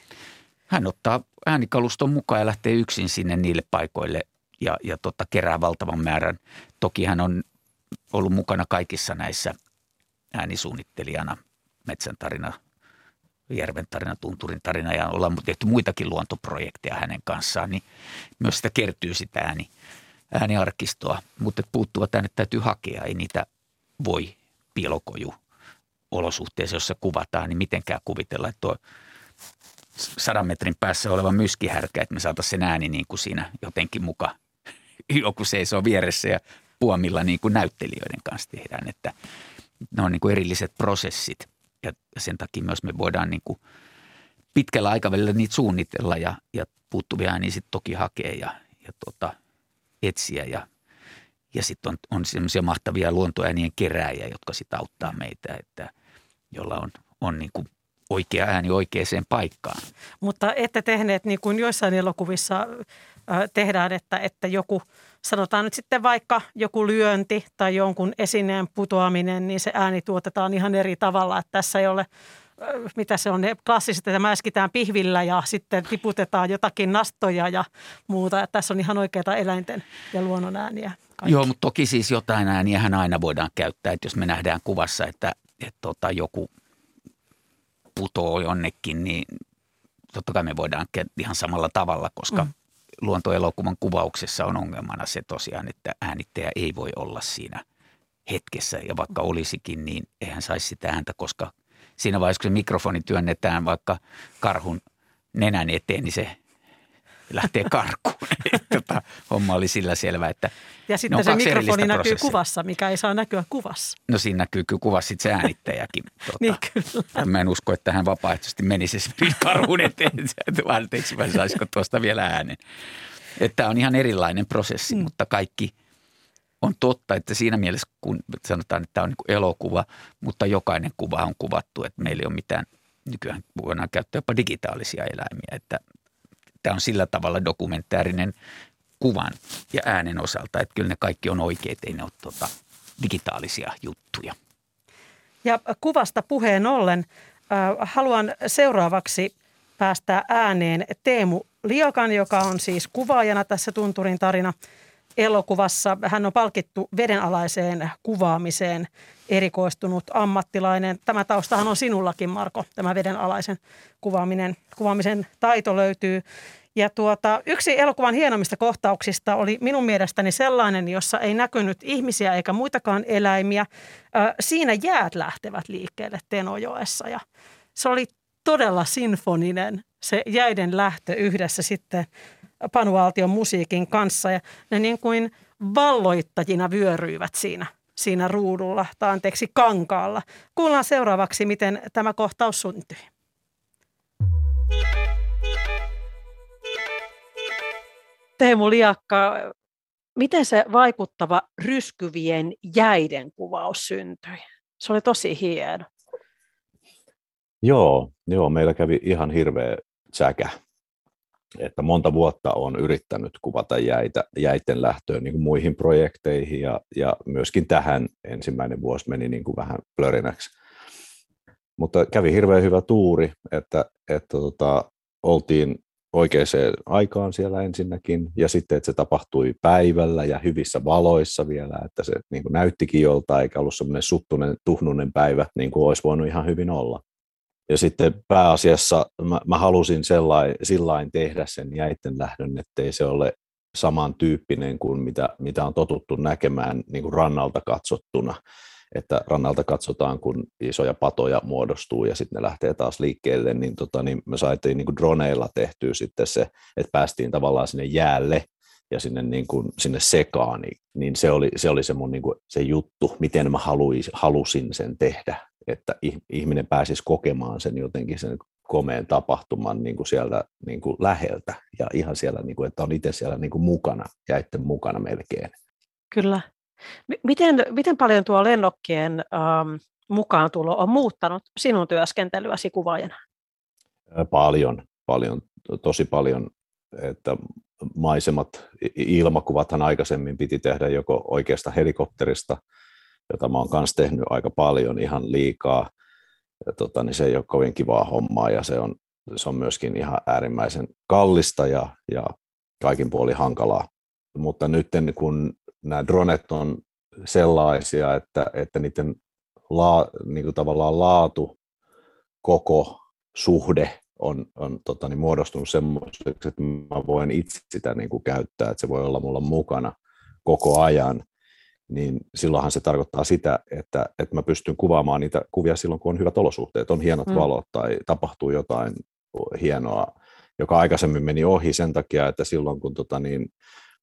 Hän ottaa äänikaluston mukaan ja lähtee yksin sinne niille paikoille ja, ja tota, kerää valtavan määrän. Toki hän on ollut mukana kaikissa näissä äänisuunnittelijana, metsän tarina, Järven tarina, Tunturin tarina ja ollaan tehty muitakin luontoprojekteja hänen kanssaan, niin myös sitä kertyy sitä ääni, ääniarkistoa, mutta puuttuvat äänet täytyy hakea. Ei niitä voi piilokoju olosuhteessa, jossa kuvataan, niin mitenkään kuvitella, että tuo sadan metrin päässä oleva myskihärkä, että me saataisiin sen ääni niin kuin siinä jotenkin muka [LAUGHS] joku seisoo vieressä ja puomilla niin kuin näyttelijöiden kanssa tehdään, että ne on niin kuin erilliset prosessit ja sen takia myös me voidaan niin kuin pitkällä aikavälillä niitä suunnitella ja, ja puuttuvia ääniä sitten toki hakea ja, ja tota, etsiä ja, ja sitten on, on semmoisia mahtavia luontoäänien kerääjiä, jotka sitten auttaa meitä, että jolla on, on niin kuin oikea ääni oikeaan paikkaan. Mutta ette tehneet niin kuin joissain elokuvissa tehdään, että, että joku, sanotaan nyt sitten vaikka joku lyönti tai jonkun esineen putoaminen, niin se ääni tuotetaan ihan eri tavalla. Että tässä ei ole mitä se on, ne klassiset, että mäskitään pihvillä ja sitten tiputetaan jotakin nastoja ja muuta. Että tässä on ihan oikeita eläinten ja luonnon ääniä. Kaikki. Joo, mutta toki siis jotain ääniä hän aina voidaan käyttää. Että jos me nähdään kuvassa, että, että tota, joku putoo jonnekin, niin totta kai me voidaan ihan samalla tavalla, koska mm. Luontoelokuvan kuvauksessa on ongelmana se tosiaan, että äänittäjä ei voi olla siinä hetkessä. Ja vaikka olisikin, niin eihän saisi sitä ääntä, koska siinä vaiheessa, kun se mikrofoni työnnetään vaikka karhun nenän eteen, niin se lähtee karkuun. [LAUGHS] tota, homma oli sillä selvä, että Ja sitten se mikrofoni näkyy kuvassa, mikä ei saa näkyä kuvassa. No siinä näkyy kyllä kuvassa sitten se äänittäjäkin. [LAUGHS] Tota, niin kyllä. Mä en usko, että hän vapaaehtoisesti menisi [LAUGHS] karhun eteen, anteeksi, vai saisiko tuosta vielä äänen. Että on ihan erilainen prosessi, mm. mutta kaikki – on totta, että siinä mielessä, kun sanotaan, että tämä on niin elokuva, mutta jokainen kuva on kuvattu, että meillä ei ole mitään, nykyään voidaan käyttää jopa digitaalisia eläimiä, että tämä on sillä tavalla dokumentaarinen kuvan ja äänen osalta, että kyllä ne kaikki on oikeita, ei ne ole tuota, digitaalisia juttuja. Ja kuvasta puheen ollen äh, haluan seuraavaksi päästä ääneen Teemu Liakan, joka on siis kuvaajana tässä Tunturin tarina – elokuvassa. Hän on palkittu vedenalaiseen kuvaamiseen erikoistunut ammattilainen. Tämä taustahan on sinullakin, Marko, tämä vedenalaisen kuvaaminen, kuvaamisen taito löytyy. Ja tuota, yksi elokuvan hienommista kohtauksista oli minun mielestäni sellainen, jossa ei näkynyt ihmisiä eikä muitakaan eläimiä. Siinä jäät lähtevät liikkeelle Tenojoessa ja se oli todella sinfoninen se jäiden lähtö yhdessä sitten panualtion musiikin kanssa ja ne niin kuin valloittajina vyöryivät siinä, siinä ruudulla tai anteeksi kankaalla. Kuullaan seuraavaksi, miten tämä kohtaus syntyi. Teemu Liakka, miten se vaikuttava ryskyvien jäiden kuvaus syntyi? Se oli tosi hieno. Joo, joo meillä kävi ihan hirveä säkä että monta vuotta on yrittänyt kuvata jäitä, jäitten lähtöön niin kuin muihin projekteihin ja, ja myöskin tähän ensimmäinen vuosi meni niin kuin vähän plörinäksi. Mutta kävi hirveän hyvä tuuri, että, että tota, oltiin oikeaan aikaan siellä ensinnäkin, ja sitten, että se tapahtui päivällä ja hyvissä valoissa vielä, että se niin kuin näyttikin joltain, eikä ollut semmoinen suttunen, tuhnunen päivä, niin kuin olisi voinut ihan hyvin olla. Ja sitten pääasiassa mä, mä halusin sellain, sillain tehdä sen jäitten lähdön, ettei se ole samantyyppinen kuin mitä, mitä on totuttu näkemään niin kuin rannalta katsottuna että rannalta katsotaan, kun isoja patoja muodostuu ja sitten ne lähtee taas liikkeelle, niin, tota, niin me saatiin niin kuin droneilla tehtyä sitten se, että päästiin tavallaan sinne jäälle ja sinne, niin kuin, sinne sekaan, niin, niin se oli se, oli se mun niin kuin, se juttu, miten mä haluis, halusin sen tehdä, että ihminen pääsisi kokemaan sen jotenkin sen komeen tapahtuman niin kuin sieltä niin kuin läheltä ja ihan siellä, niin kuin, että on itse siellä niin kuin mukana, jäitten mukana melkein. Kyllä. Miten, miten paljon tuo lennokkien ähm, mukaan tulo on muuttanut sinun työskentelyäsi kuvaajana? Paljon, paljon, tosi paljon. Että maisemat, ilmakuvathan aikaisemmin piti tehdä joko oikeasta helikopterista, jota mä oon kanssa tehnyt aika paljon, ihan liikaa. Ja tota, niin se ei ole kovin kivaa hommaa ja se on, se on myöskin ihan äärimmäisen kallista ja, ja kaikin puolin hankalaa. Mutta nyt kun nämä dronet on sellaisia, että, että niiden laa, niin kuin tavallaan laatu, koko suhde on, on tota, niin muodostunut semmoiseksi, että mä voin itse sitä niin kuin käyttää, että se voi olla mulla mukana koko ajan, niin silloinhan se tarkoittaa sitä, että, että mä pystyn kuvaamaan niitä kuvia silloin, kun on hyvät olosuhteet, on hienot mm. valot tai tapahtuu jotain hienoa, joka aikaisemmin meni ohi sen takia, että silloin kun tota, niin,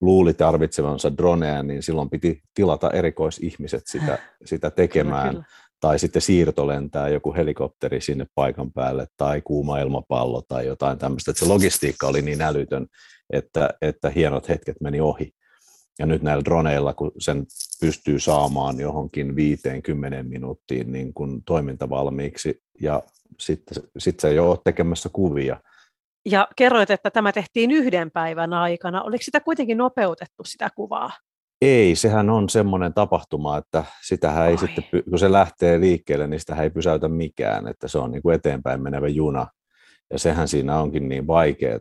luuli tarvitsevansa droneja, niin silloin piti tilata erikoisihmiset sitä, sitä tekemään. Kyllä, kyllä. Tai sitten siirtolentää joku helikopteri sinne paikan päälle tai kuuma ilmapallo tai jotain tämmöistä. Että se logistiikka oli niin älytön, että, että hienot hetket meni ohi. Ja nyt näillä droneilla, kun sen pystyy saamaan johonkin 50 minuuttiin niin kuin toimintavalmiiksi, ja sitten sit se ole tekemässä kuvia, ja kerroit, että tämä tehtiin yhden päivän aikana. Oliko sitä kuitenkin nopeutettu sitä kuvaa? Ei, sehän on semmoinen tapahtuma, että sitähän ei sitten, kun se lähtee liikkeelle, niin sitä ei pysäytä mikään, että se on niin kuin eteenpäin menevä juna. Ja sehän siinä onkin niin vaikeaa,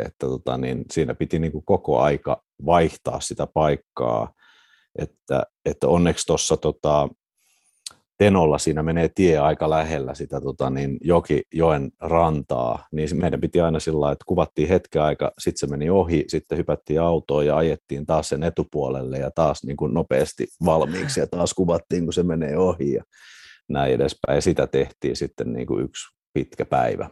että tota, niin siinä piti niin kuin koko aika vaihtaa sitä paikkaa. Että, että onneksi tuossa tota, Tenolla siinä menee tie aika lähellä sitä tota, niin joki, joen rantaa, niin meidän piti aina sillä että kuvattiin hetken aika, sitten se meni ohi, sitten hypättiin autoon ja ajettiin taas sen etupuolelle ja taas niin kuin nopeasti valmiiksi ja taas kuvattiin, kun se menee ohi ja näin edespäin. Ja sitä tehtiin sitten niin kuin yksi pitkä päivä.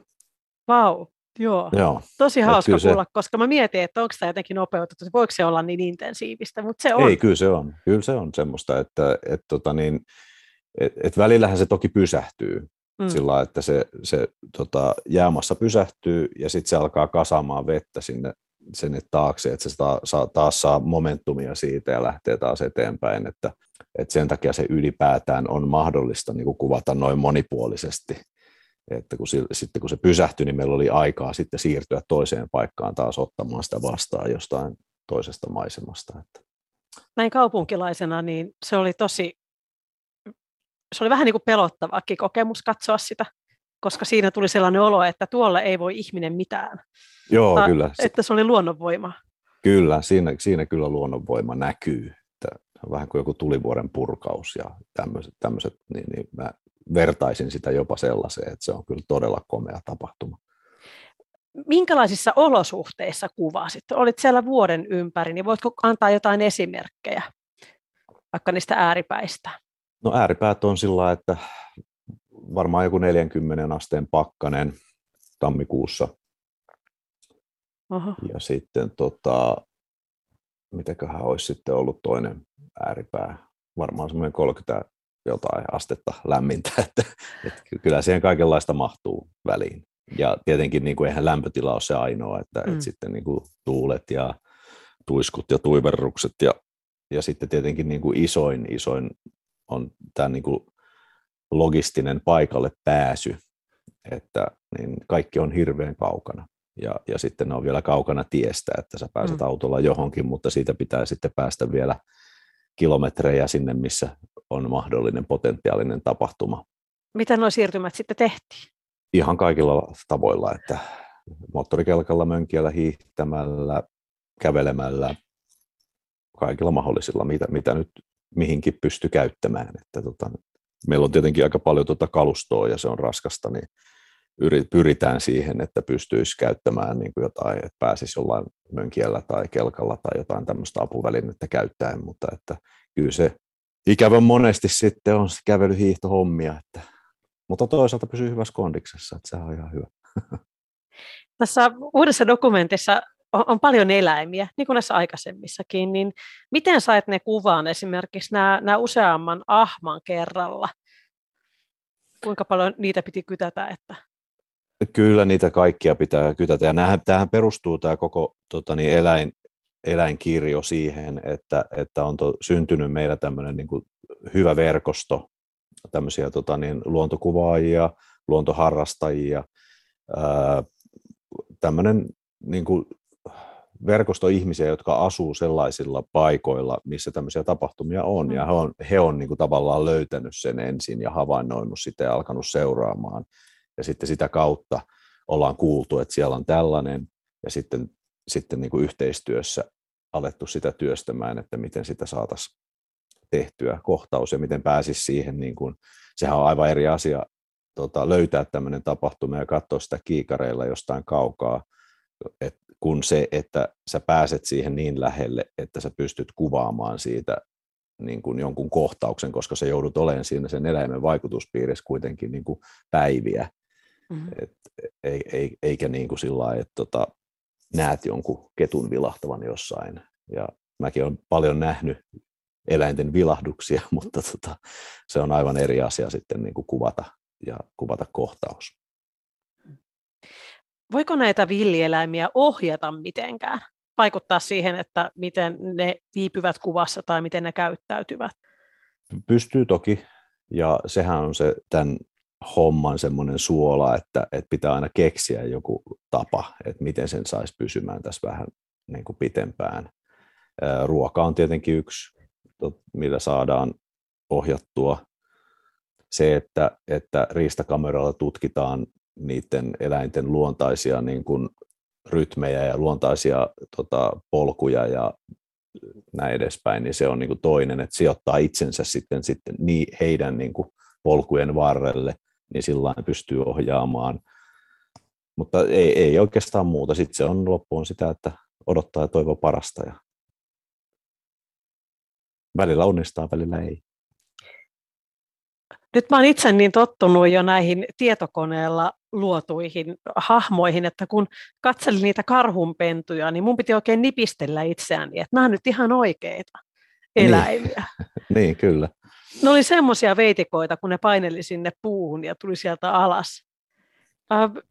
Vau, Joo. Joo. Tosi hauska kuulla, se... koska mä mietin, että onko tämä jotenkin nopeutettu, voiko se olla niin intensiivistä, mutta se on. Ei, kyllä se on. Kyllä se on semmoista, että, että tota niin, et, et välillähän se toki pysähtyy mm. sillä että se, se tota, jäämassa pysähtyy ja sitten se alkaa kasaamaan vettä sinne, sinne taakse, että se saa, saa, taas saa momentumia siitä ja lähtee taas eteenpäin, että, että sen takia se ylipäätään on mahdollista niin kuin kuvata noin monipuolisesti, että kun, sitten kun se pysähtyi, niin meillä oli aikaa sitten siirtyä toiseen paikkaan taas ottamaan sitä vastaan jostain toisesta maisemasta. Että. Näin kaupunkilaisena, niin se oli tosi se oli vähän niin kuin pelottavakin kokemus katsoa sitä, koska siinä tuli sellainen olo, että tuolla ei voi ihminen mitään. Joo, Ta, kyllä. Että se oli luonnonvoima. Kyllä, siinä, siinä kyllä luonnonvoima näkyy. Että vähän kuin joku tulivuoren purkaus ja tämmöiset, tämmöiset niin, niin mä vertaisin sitä jopa sellaiseen, että se on kyllä todella komea tapahtuma. Minkälaisissa olosuhteissa kuvasit? Olit siellä vuoden ympäri, niin voitko antaa jotain esimerkkejä vaikka niistä ääripäistä? No ääripäät on sillä että varmaan joku 40 asteen pakkanen tammikuussa. Aha. Ja sitten tota, mitäköhän olisi sitten ollut toinen ääripää, varmaan semmoinen 30 jotain astetta lämmintä, [LAUGHS] että, että kyllä siihen kaikenlaista mahtuu väliin. Ja tietenkin niin kuin eihän lämpötila ole se ainoa, että, mm. että sitten niin kuin tuulet ja tuiskut ja tuiverrukset ja, ja sitten tietenkin niin kuin isoin, isoin on tämä niin kuin logistinen paikalle pääsy, että niin kaikki on hirveän kaukana. ja, ja sitten ne on vielä kaukana tiestä, että sä pääset mm. autolla johonkin, mutta siitä pitää sitten päästä vielä kilometrejä sinne, missä on mahdollinen potentiaalinen tapahtuma. Miten nuo siirtymät sitten tehtiin? Ihan kaikilla tavoilla, että moottorikelkalla, mönkiellä, hiihtämällä, kävelemällä, kaikilla mahdollisilla, mitä, mitä nyt mihinkin pysty käyttämään. Että tota, meillä on tietenkin aika paljon tuota kalustoa ja se on raskasta, niin pyritään siihen, että pystyisi käyttämään niin kuin jotain, että pääsisi jollain mönkiellä tai kelkalla tai jotain tämmöistä apuvälinettä käyttäen, mutta että kyllä se ikävän monesti sitten on kävelyhiihtohommia, että, mutta toisaalta pysyy hyvässä kondiksessa, että se on ihan hyvä. [LAUGHS] Tässä uudessa dokumentissa on, on paljon eläimiä, niin kuin näissä aikaisemmissakin, niin miten sait ne kuvaan esimerkiksi nämä, nämä useamman ahman kerralla? Kuinka paljon niitä piti kytätä, että Kyllä niitä kaikkia pitää kytätä. Ja näähän, tämähän perustuu tämä koko tota niin, eläin, eläinkirjo siihen, että, että on to, syntynyt meillä tämmöinen niin kuin hyvä verkosto, tämmöisiä tota niin, luontokuvaajia, luontoharrastajia, ää, tämmöinen niin kuin verkosto ihmisiä, jotka asuu sellaisilla paikoilla, missä tämmöisiä tapahtumia on, mm. ja he on, he on niin kuin tavallaan löytänyt sen ensin ja havainnoinut sitä ja alkanut seuraamaan. Ja sitten sitä kautta ollaan kuultu, että siellä on tällainen, ja sitten, sitten niin kuin yhteistyössä alettu sitä työstämään, että miten sitä saataisiin tehtyä kohtaus ja miten pääsisi siihen, niin kuin, sehän on aivan eri asia tota, löytää tämmöinen tapahtuma ja katsoa sitä kiikareilla jostain kaukaa, et, kun se, että sä pääset siihen niin lähelle, että sä pystyt kuvaamaan siitä niin kuin jonkun kohtauksen, koska sä joudut olemaan siinä sen eläimen vaikutuspiirissä kuitenkin niin kuin päiviä, Mm-hmm. Et, ei, ei, eikä niin kuin sillä lailla, että tota, näet jonkun ketun vilahtavan jossain. Ja mäkin olen paljon nähnyt eläinten vilahduksia, [LAUGHS] mutta tota, se on aivan eri asia sitten niin kuin kuvata ja kuvata kohtaus. Voiko näitä villieläimiä ohjata mitenkään? Vaikuttaa siihen, että miten ne viipyvät kuvassa tai miten ne käyttäytyvät? Pystyy toki, ja sehän on se tämän homman semmoinen suola, että, että pitää aina keksiä joku tapa, että miten sen saisi pysymään tässä vähän niin kuin pitempään. Ruoka on tietenkin yksi, millä saadaan ohjattua. Se, että, että riistakameralla tutkitaan niiden eläinten luontaisia niin kuin rytmejä ja luontaisia tota, polkuja ja näin edespäin, niin se on niin kuin toinen, että sijoittaa itsensä sitten, sitten niin heidän niin kuin polkujen varrelle niin sillä pystyy ohjaamaan. Mutta ei, ei oikeastaan muuta. Sitten se on loppuun sitä, että odottaa ja toivoo parasta. Ja välillä onnistaa, välillä ei. Nyt mä oon itse niin tottunut jo näihin tietokoneella luotuihin hahmoihin, että kun katselin niitä karhunpentuja, niin mun piti oikein nipistellä itseäni, että nämä on nyt ihan oikeita niin. eläimiä. Niin, [LAUGHS] niin kyllä. Ne oli semmoisia veitikoita, kun ne paineli sinne puuhun ja tuli sieltä alas.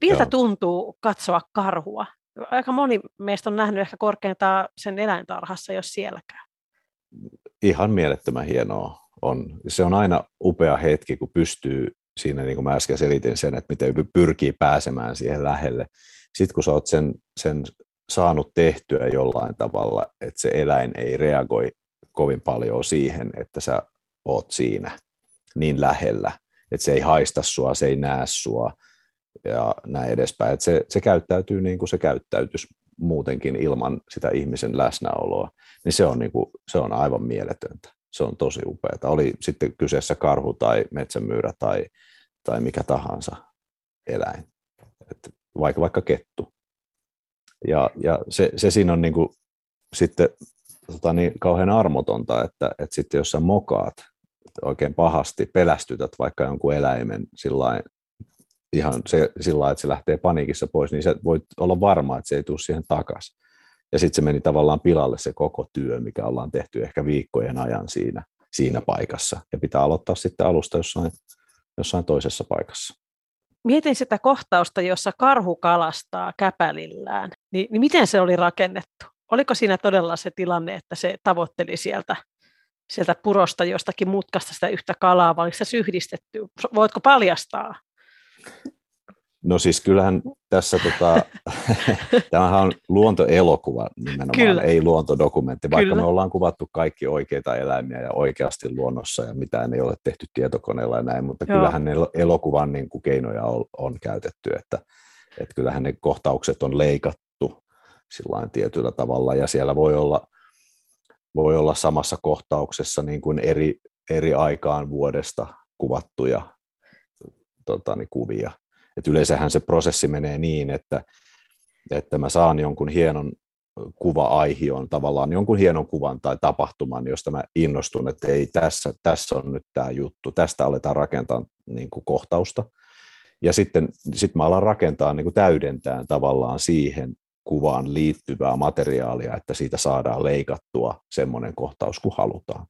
Miltä Joo. tuntuu katsoa karhua? Aika moni meistä on nähnyt ehkä korkeintaan sen eläintarhassa, jos sielläkään. Ihan mielettömän hienoa on. Se on aina upea hetki, kun pystyy siinä, niin kuin mä äsken selitin sen, että miten pyrkii pääsemään siihen lähelle. Sitten kun sä oot sen, sen saanut tehtyä jollain tavalla, että se eläin ei reagoi kovin paljon siihen, että sä oot siinä niin lähellä, että se ei haista sua, se ei näe sua ja näin edespäin. Että se, se käyttäytyy niin kuin se käyttäytyisi muutenkin ilman sitä ihmisen läsnäoloa, niin se on, niin kuin, se on aivan mieletöntä. Se on tosi upeaa. Oli sitten kyseessä karhu tai metsämyyrä tai, tai mikä tahansa eläin, Et vaikka, vaikka kettu. Ja, ja se, se siinä on niin kuin, sitten tota niin, kauhean armotonta, että, että sitten jos sä mokaat oikein pahasti pelästytät vaikka jonkun eläimen sillain, ihan se, sillä että se lähtee paniikissa pois, niin sä voit olla varma, että se ei tule siihen takaisin. Ja sitten se meni tavallaan pilalle se koko työ, mikä ollaan tehty ehkä viikkojen ajan siinä, siinä paikassa. Ja pitää aloittaa sitten alusta jossain, jossain toisessa paikassa. Mietin sitä kohtausta, jossa karhu kalastaa käpälillään. Niin, niin miten se oli rakennettu? Oliko siinä todella se tilanne, että se tavoitteli sieltä sieltä purosta jostakin mutkasta sitä yhtä kalaa, vai oliko se yhdistetty? Voitko paljastaa? No siis kyllähän tässä, tota, [LAUGHS] tämähän on luontoelokuva nimenomaan, Kyllä. ei luontodokumentti, vaikka Kyllä. me ollaan kuvattu kaikki oikeita eläimiä ja oikeasti luonnossa ja mitään ei ole tehty tietokoneella ja näin, mutta Joo. kyllähän ne elokuvan niin kuin keinoja on, on käytetty, että, että kyllähän ne kohtaukset on leikattu sillä tietyllä tavalla ja siellä voi olla, voi olla samassa kohtauksessa niin kuin eri, eri aikaan vuodesta kuvattuja tota, niin kuvia et yleensähän se prosessi menee niin, että, että mä saan jonkun hienon kuva-aihion, tavallaan jonkun hienon kuvan tai tapahtuman, josta mä innostun, että ei tässä, tässä on nyt tämä juttu, tästä aletaan rakentaa niin kuin kohtausta. Ja sitten sit mä alan rakentaa niin kuin täydentää tavallaan siihen kuvaan liittyvää materiaalia, että siitä saadaan leikattua semmoinen kohtaus kuin halutaan.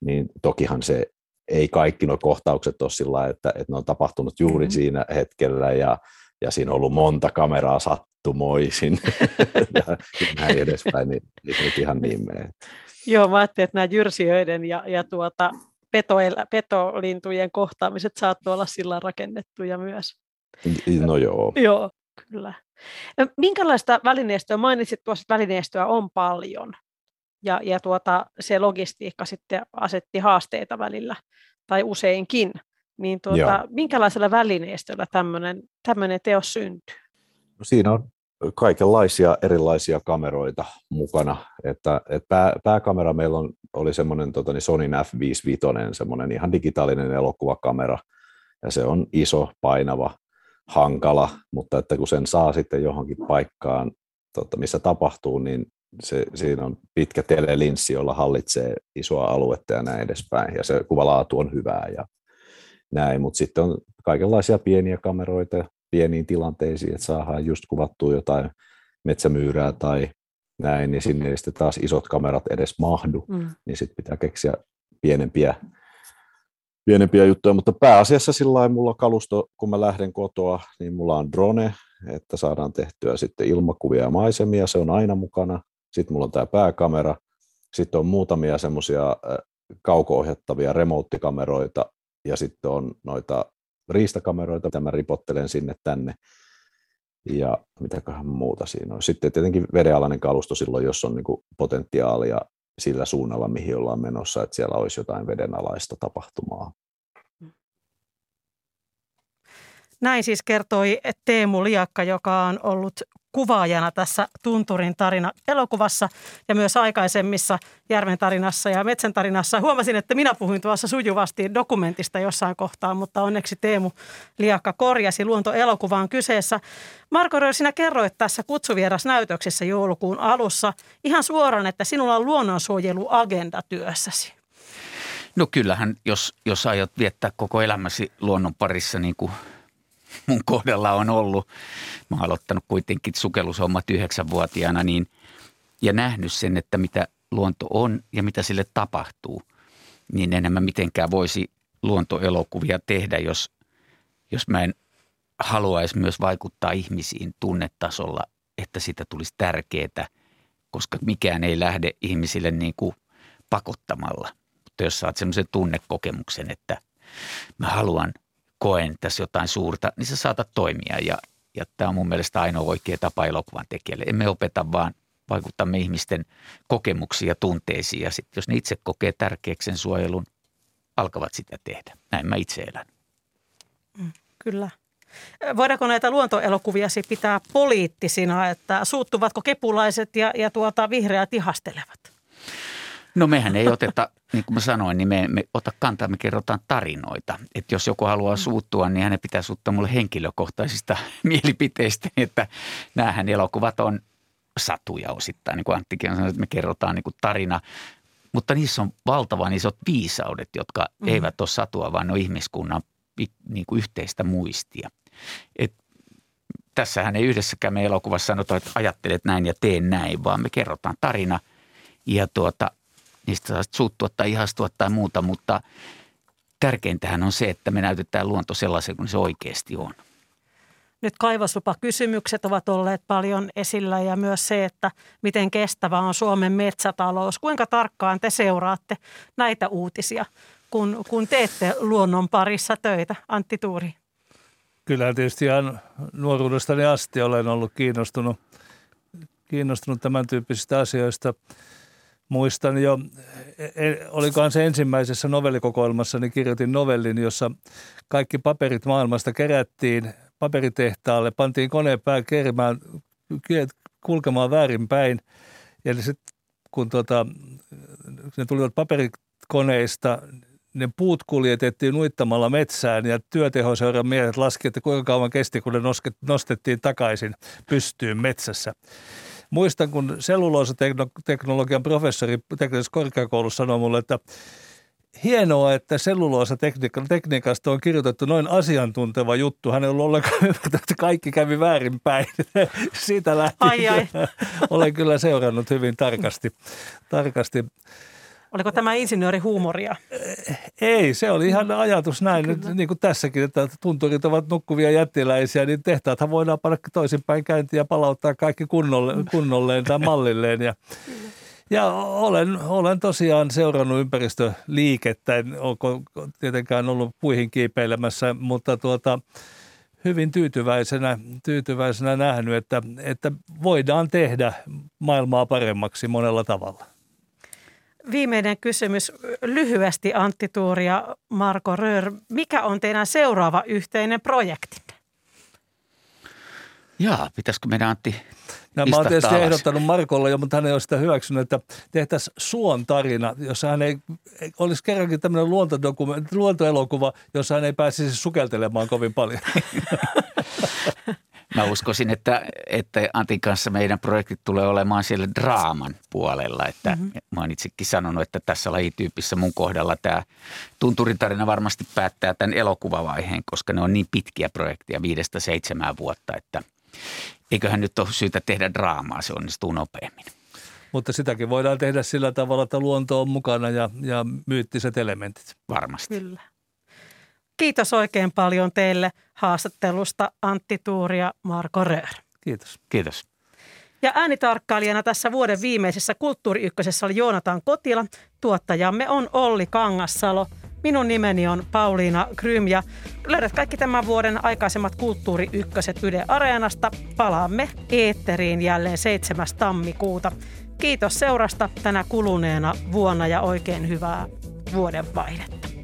Niin tokihan se ei kaikki nuo kohtaukset ole sillä että, että ne on tapahtunut juuri mm-hmm. siinä hetkellä ja, ja siinä on ollut monta kameraa sattumoisin [LAUGHS] ja näin edespäin, niin ei nyt ihan niin mene. Joo, mä ajattelin, että nämä jyrsijöiden ja, ja tuota, petoelä, petolintujen kohtaamiset saattoi olla sillä rakennettuja myös. No joo. Joo, kyllä. Minkälaista välineistöä, mainitsit tuossa, että välineistöä on paljon ja, ja tuota, se logistiikka sitten asetti haasteita välillä tai useinkin, niin tuota, minkälaisella välineistöllä tämmöinen teos syntyy? No siinä on kaikenlaisia erilaisia kameroita mukana. Että, et pää, pääkamera meillä on, oli semmoinen tota, niin Sony F55, semmoinen ihan digitaalinen elokuvakamera, ja se on iso, painava, hankala, mutta että kun sen saa sitten johonkin paikkaan, tota, missä tapahtuu, niin se, siinä on pitkä telelinssi, jolla hallitsee isoa aluetta ja näin edespäin, ja se kuvalaatu on hyvää ja näin, mutta sitten on kaikenlaisia pieniä kameroita pieniin tilanteisiin, että saadaan just kuvattua jotain metsämyyrää tai näin, niin sinne ei sitten taas isot kamerat edes mahdu, mm. niin sitten pitää keksiä pienempiä, pienempiä juttuja, mutta pääasiassa sillä mulla kalusto, kun mä lähden kotoa, niin mulla on drone, että saadaan tehtyä sitten ilmakuvia ja maisemia, se on aina mukana. Sitten mulla on tämä pääkamera, sitten on muutamia semmoisia kauko-ohjattavia remote-kameroita ja sitten on noita riistakameroita, mitä mä ripottelen sinne tänne. Ja mitäköhän muuta siinä on. Sitten tietenkin vedenalainen kalusto silloin, jos on niinku potentiaalia sillä suunnalla, mihin ollaan menossa, että siellä olisi jotain vedenalaista tapahtumaa. Näin siis kertoi Teemu Liakka, joka on ollut kuvaajana tässä Tunturin tarina elokuvassa ja myös aikaisemmissa Järven tarinassa ja Metsän tarinassa. Huomasin, että minä puhuin tuossa sujuvasti dokumentista jossain kohtaa, mutta onneksi Teemu Liakka korjasi luontoelokuvaan kyseessä. Marko Röö, sinä kerroit tässä kutsuvierasnäytöksessä joulukuun alussa ihan suoraan, että sinulla on luonnonsuojeluagenda työssäsi. No kyllähän, jos, jos aiot viettää koko elämäsi luonnon parissa niin kuin mun kohdalla on ollut. Mä oon aloittanut kuitenkin sukellushommat yhdeksänvuotiaana niin, ja nähnyt sen, että mitä luonto on ja mitä sille tapahtuu. Niin enemmän mitenkään voisi luontoelokuvia tehdä, jos, jos mä en haluaisi myös vaikuttaa ihmisiin tunnetasolla, että sitä tulisi tärkeää, koska mikään ei lähde ihmisille niin kuin pakottamalla. Mutta jos saat semmoisen tunnekokemuksen, että mä haluan – koen tässä jotain suurta, niin sä saatat toimia ja, ja tämä on mun mielestä ainoa oikea tapa elokuvan tekijälle. Emme opeta vaan vaikuttamme ihmisten kokemuksiin ja tunteisiin ja sitten jos ne itse kokee tärkeäksi sen suojelun, alkavat sitä tehdä. Näin mä itse elän. Mm, kyllä. Voidaanko näitä luontoelokuvia pitää poliittisina, että suuttuvatko kepulaiset ja, ja tuota, vihreät ihastelevat? No mehän ei oteta, niin kuin mä sanoin, niin me emme ota kantaa, me kerrotaan tarinoita. Että jos joku haluaa mm. suuttua, niin hänen pitää suuttua mulle henkilökohtaisista [LAUGHS] mielipiteistä, että näähän elokuvat on satuja osittain, niin kuin Anttikin on sanonut, että me kerrotaan niin kuin tarina. Mutta niissä on valtavan isot viisaudet, jotka mm. eivät ole satua, vaan ne on ihmiskunnan niin kuin yhteistä muistia. Et tässähän ei yhdessäkään me elokuvassa sanota, että ajattelet näin ja teen näin, vaan me kerrotaan tarina ja tuota, niistä saa suuttua tai ihastua tai muuta, mutta tärkeintähän on se, että me näytetään luonto sellaisen kuin se oikeasti on. Nyt kaivoslupakysymykset ovat olleet paljon esillä ja myös se, että miten kestävä on Suomen metsätalous. Kuinka tarkkaan te seuraatte näitä uutisia, kun, kun teette luonnon parissa töitä, Antti Tuuri? Kyllähän tietysti ihan nuoruudestani asti olen ollut kiinnostunut, kiinnostunut tämän tyyppisistä asioista. Muistan jo, e, e, olikohan se ensimmäisessä novellikokoelmassa, niin kirjoitin novellin, jossa kaikki paperit maailmasta kerättiin paperitehtaalle, pantiin koneen pää kerimään, kulkemaan väärinpäin. Ja sitten kun tota, ne tulivat paperikoneista, ne puut kuljetettiin uittamalla metsään ja työtehoseuran miehet laski, että kuinka kauan kesti, kun ne nostettiin takaisin pystyyn metsässä. Muistan, kun selluloosateknologian professori teknisessä korkeakoulussa sanoi mulle, että hienoa, että selluloosatekniikasta on kirjoitettu noin asiantunteva juttu. Hän ei ollut ollenkaan [LAUGHS] ymmärtänyt, että kaikki kävi väärinpäin. [LAUGHS] Siitä lähtien ai, ai. [LAUGHS] olen kyllä seurannut hyvin tarkasti, tarkasti Oliko tämä insinöörihuumoria? Ei, se oli ihan ajatus näin, Kyllä. niin kuin tässäkin, että tunturit ovat nukkuvia jättiläisiä, niin tehtaathan voidaan panna toisinpäin käyntiin ja palauttaa kaikki kunnolle, kunnolleen tai mallilleen. Ja, ja olen, olen tosiaan seurannut ympäristöliikettä, en ole tietenkään ollut puihin kiipeilemässä, mutta tuota, hyvin tyytyväisenä, tyytyväisenä nähnyt, että, että voidaan tehdä maailmaa paremmaksi monella tavalla. Viimeinen kysymys lyhyesti Antti Tuuri ja Marko Röör. Mikä on teidän seuraava yhteinen projekti? Jaa, pitäisikö meidän Antti No, mä oon tietysti alas. ehdottanut Markolle jo, mutta hän ei ole sitä hyväksynyt, että tehtäisiin Suon tarina, jossa hän ei, olisi kerrankin tämmöinen luontoelokuva, jossa hän ei pääsisi sukeltelemaan kovin paljon. [LAUGHS] Mä uskoisin, että, että Antin kanssa meidän projektit tulee olemaan siellä draaman puolella. Että mm-hmm. Mä oon itsekin sanonut, että tässä lajityypissä mun kohdalla tämä tunturitarina varmasti päättää tämän elokuvavaiheen, koska ne on niin pitkiä projekteja, viidestä seitsemään vuotta, että eiköhän nyt ole syytä tehdä draamaa, se onnistuu nopeammin. Mutta sitäkin voidaan tehdä sillä tavalla, että luonto on mukana ja, ja myyttiset elementit. Varmasti. Kyllä. Kiitos oikein paljon teille haastattelusta Antti Tuuri ja Marko Röör. Kiitos. Kiitos. Ja äänitarkkailijana tässä vuoden viimeisessä Kulttuuri oli Joonatan Kotila. Tuottajamme on Olli Kangassalo. Minun nimeni on Pauliina Krym ja löydät kaikki tämän vuoden aikaisemmat Kulttuuri Ykköset Yle Areenasta. Palaamme eetteriin jälleen 7. tammikuuta. Kiitos seurasta tänä kuluneena vuonna ja oikein hyvää vuodenvaihdetta.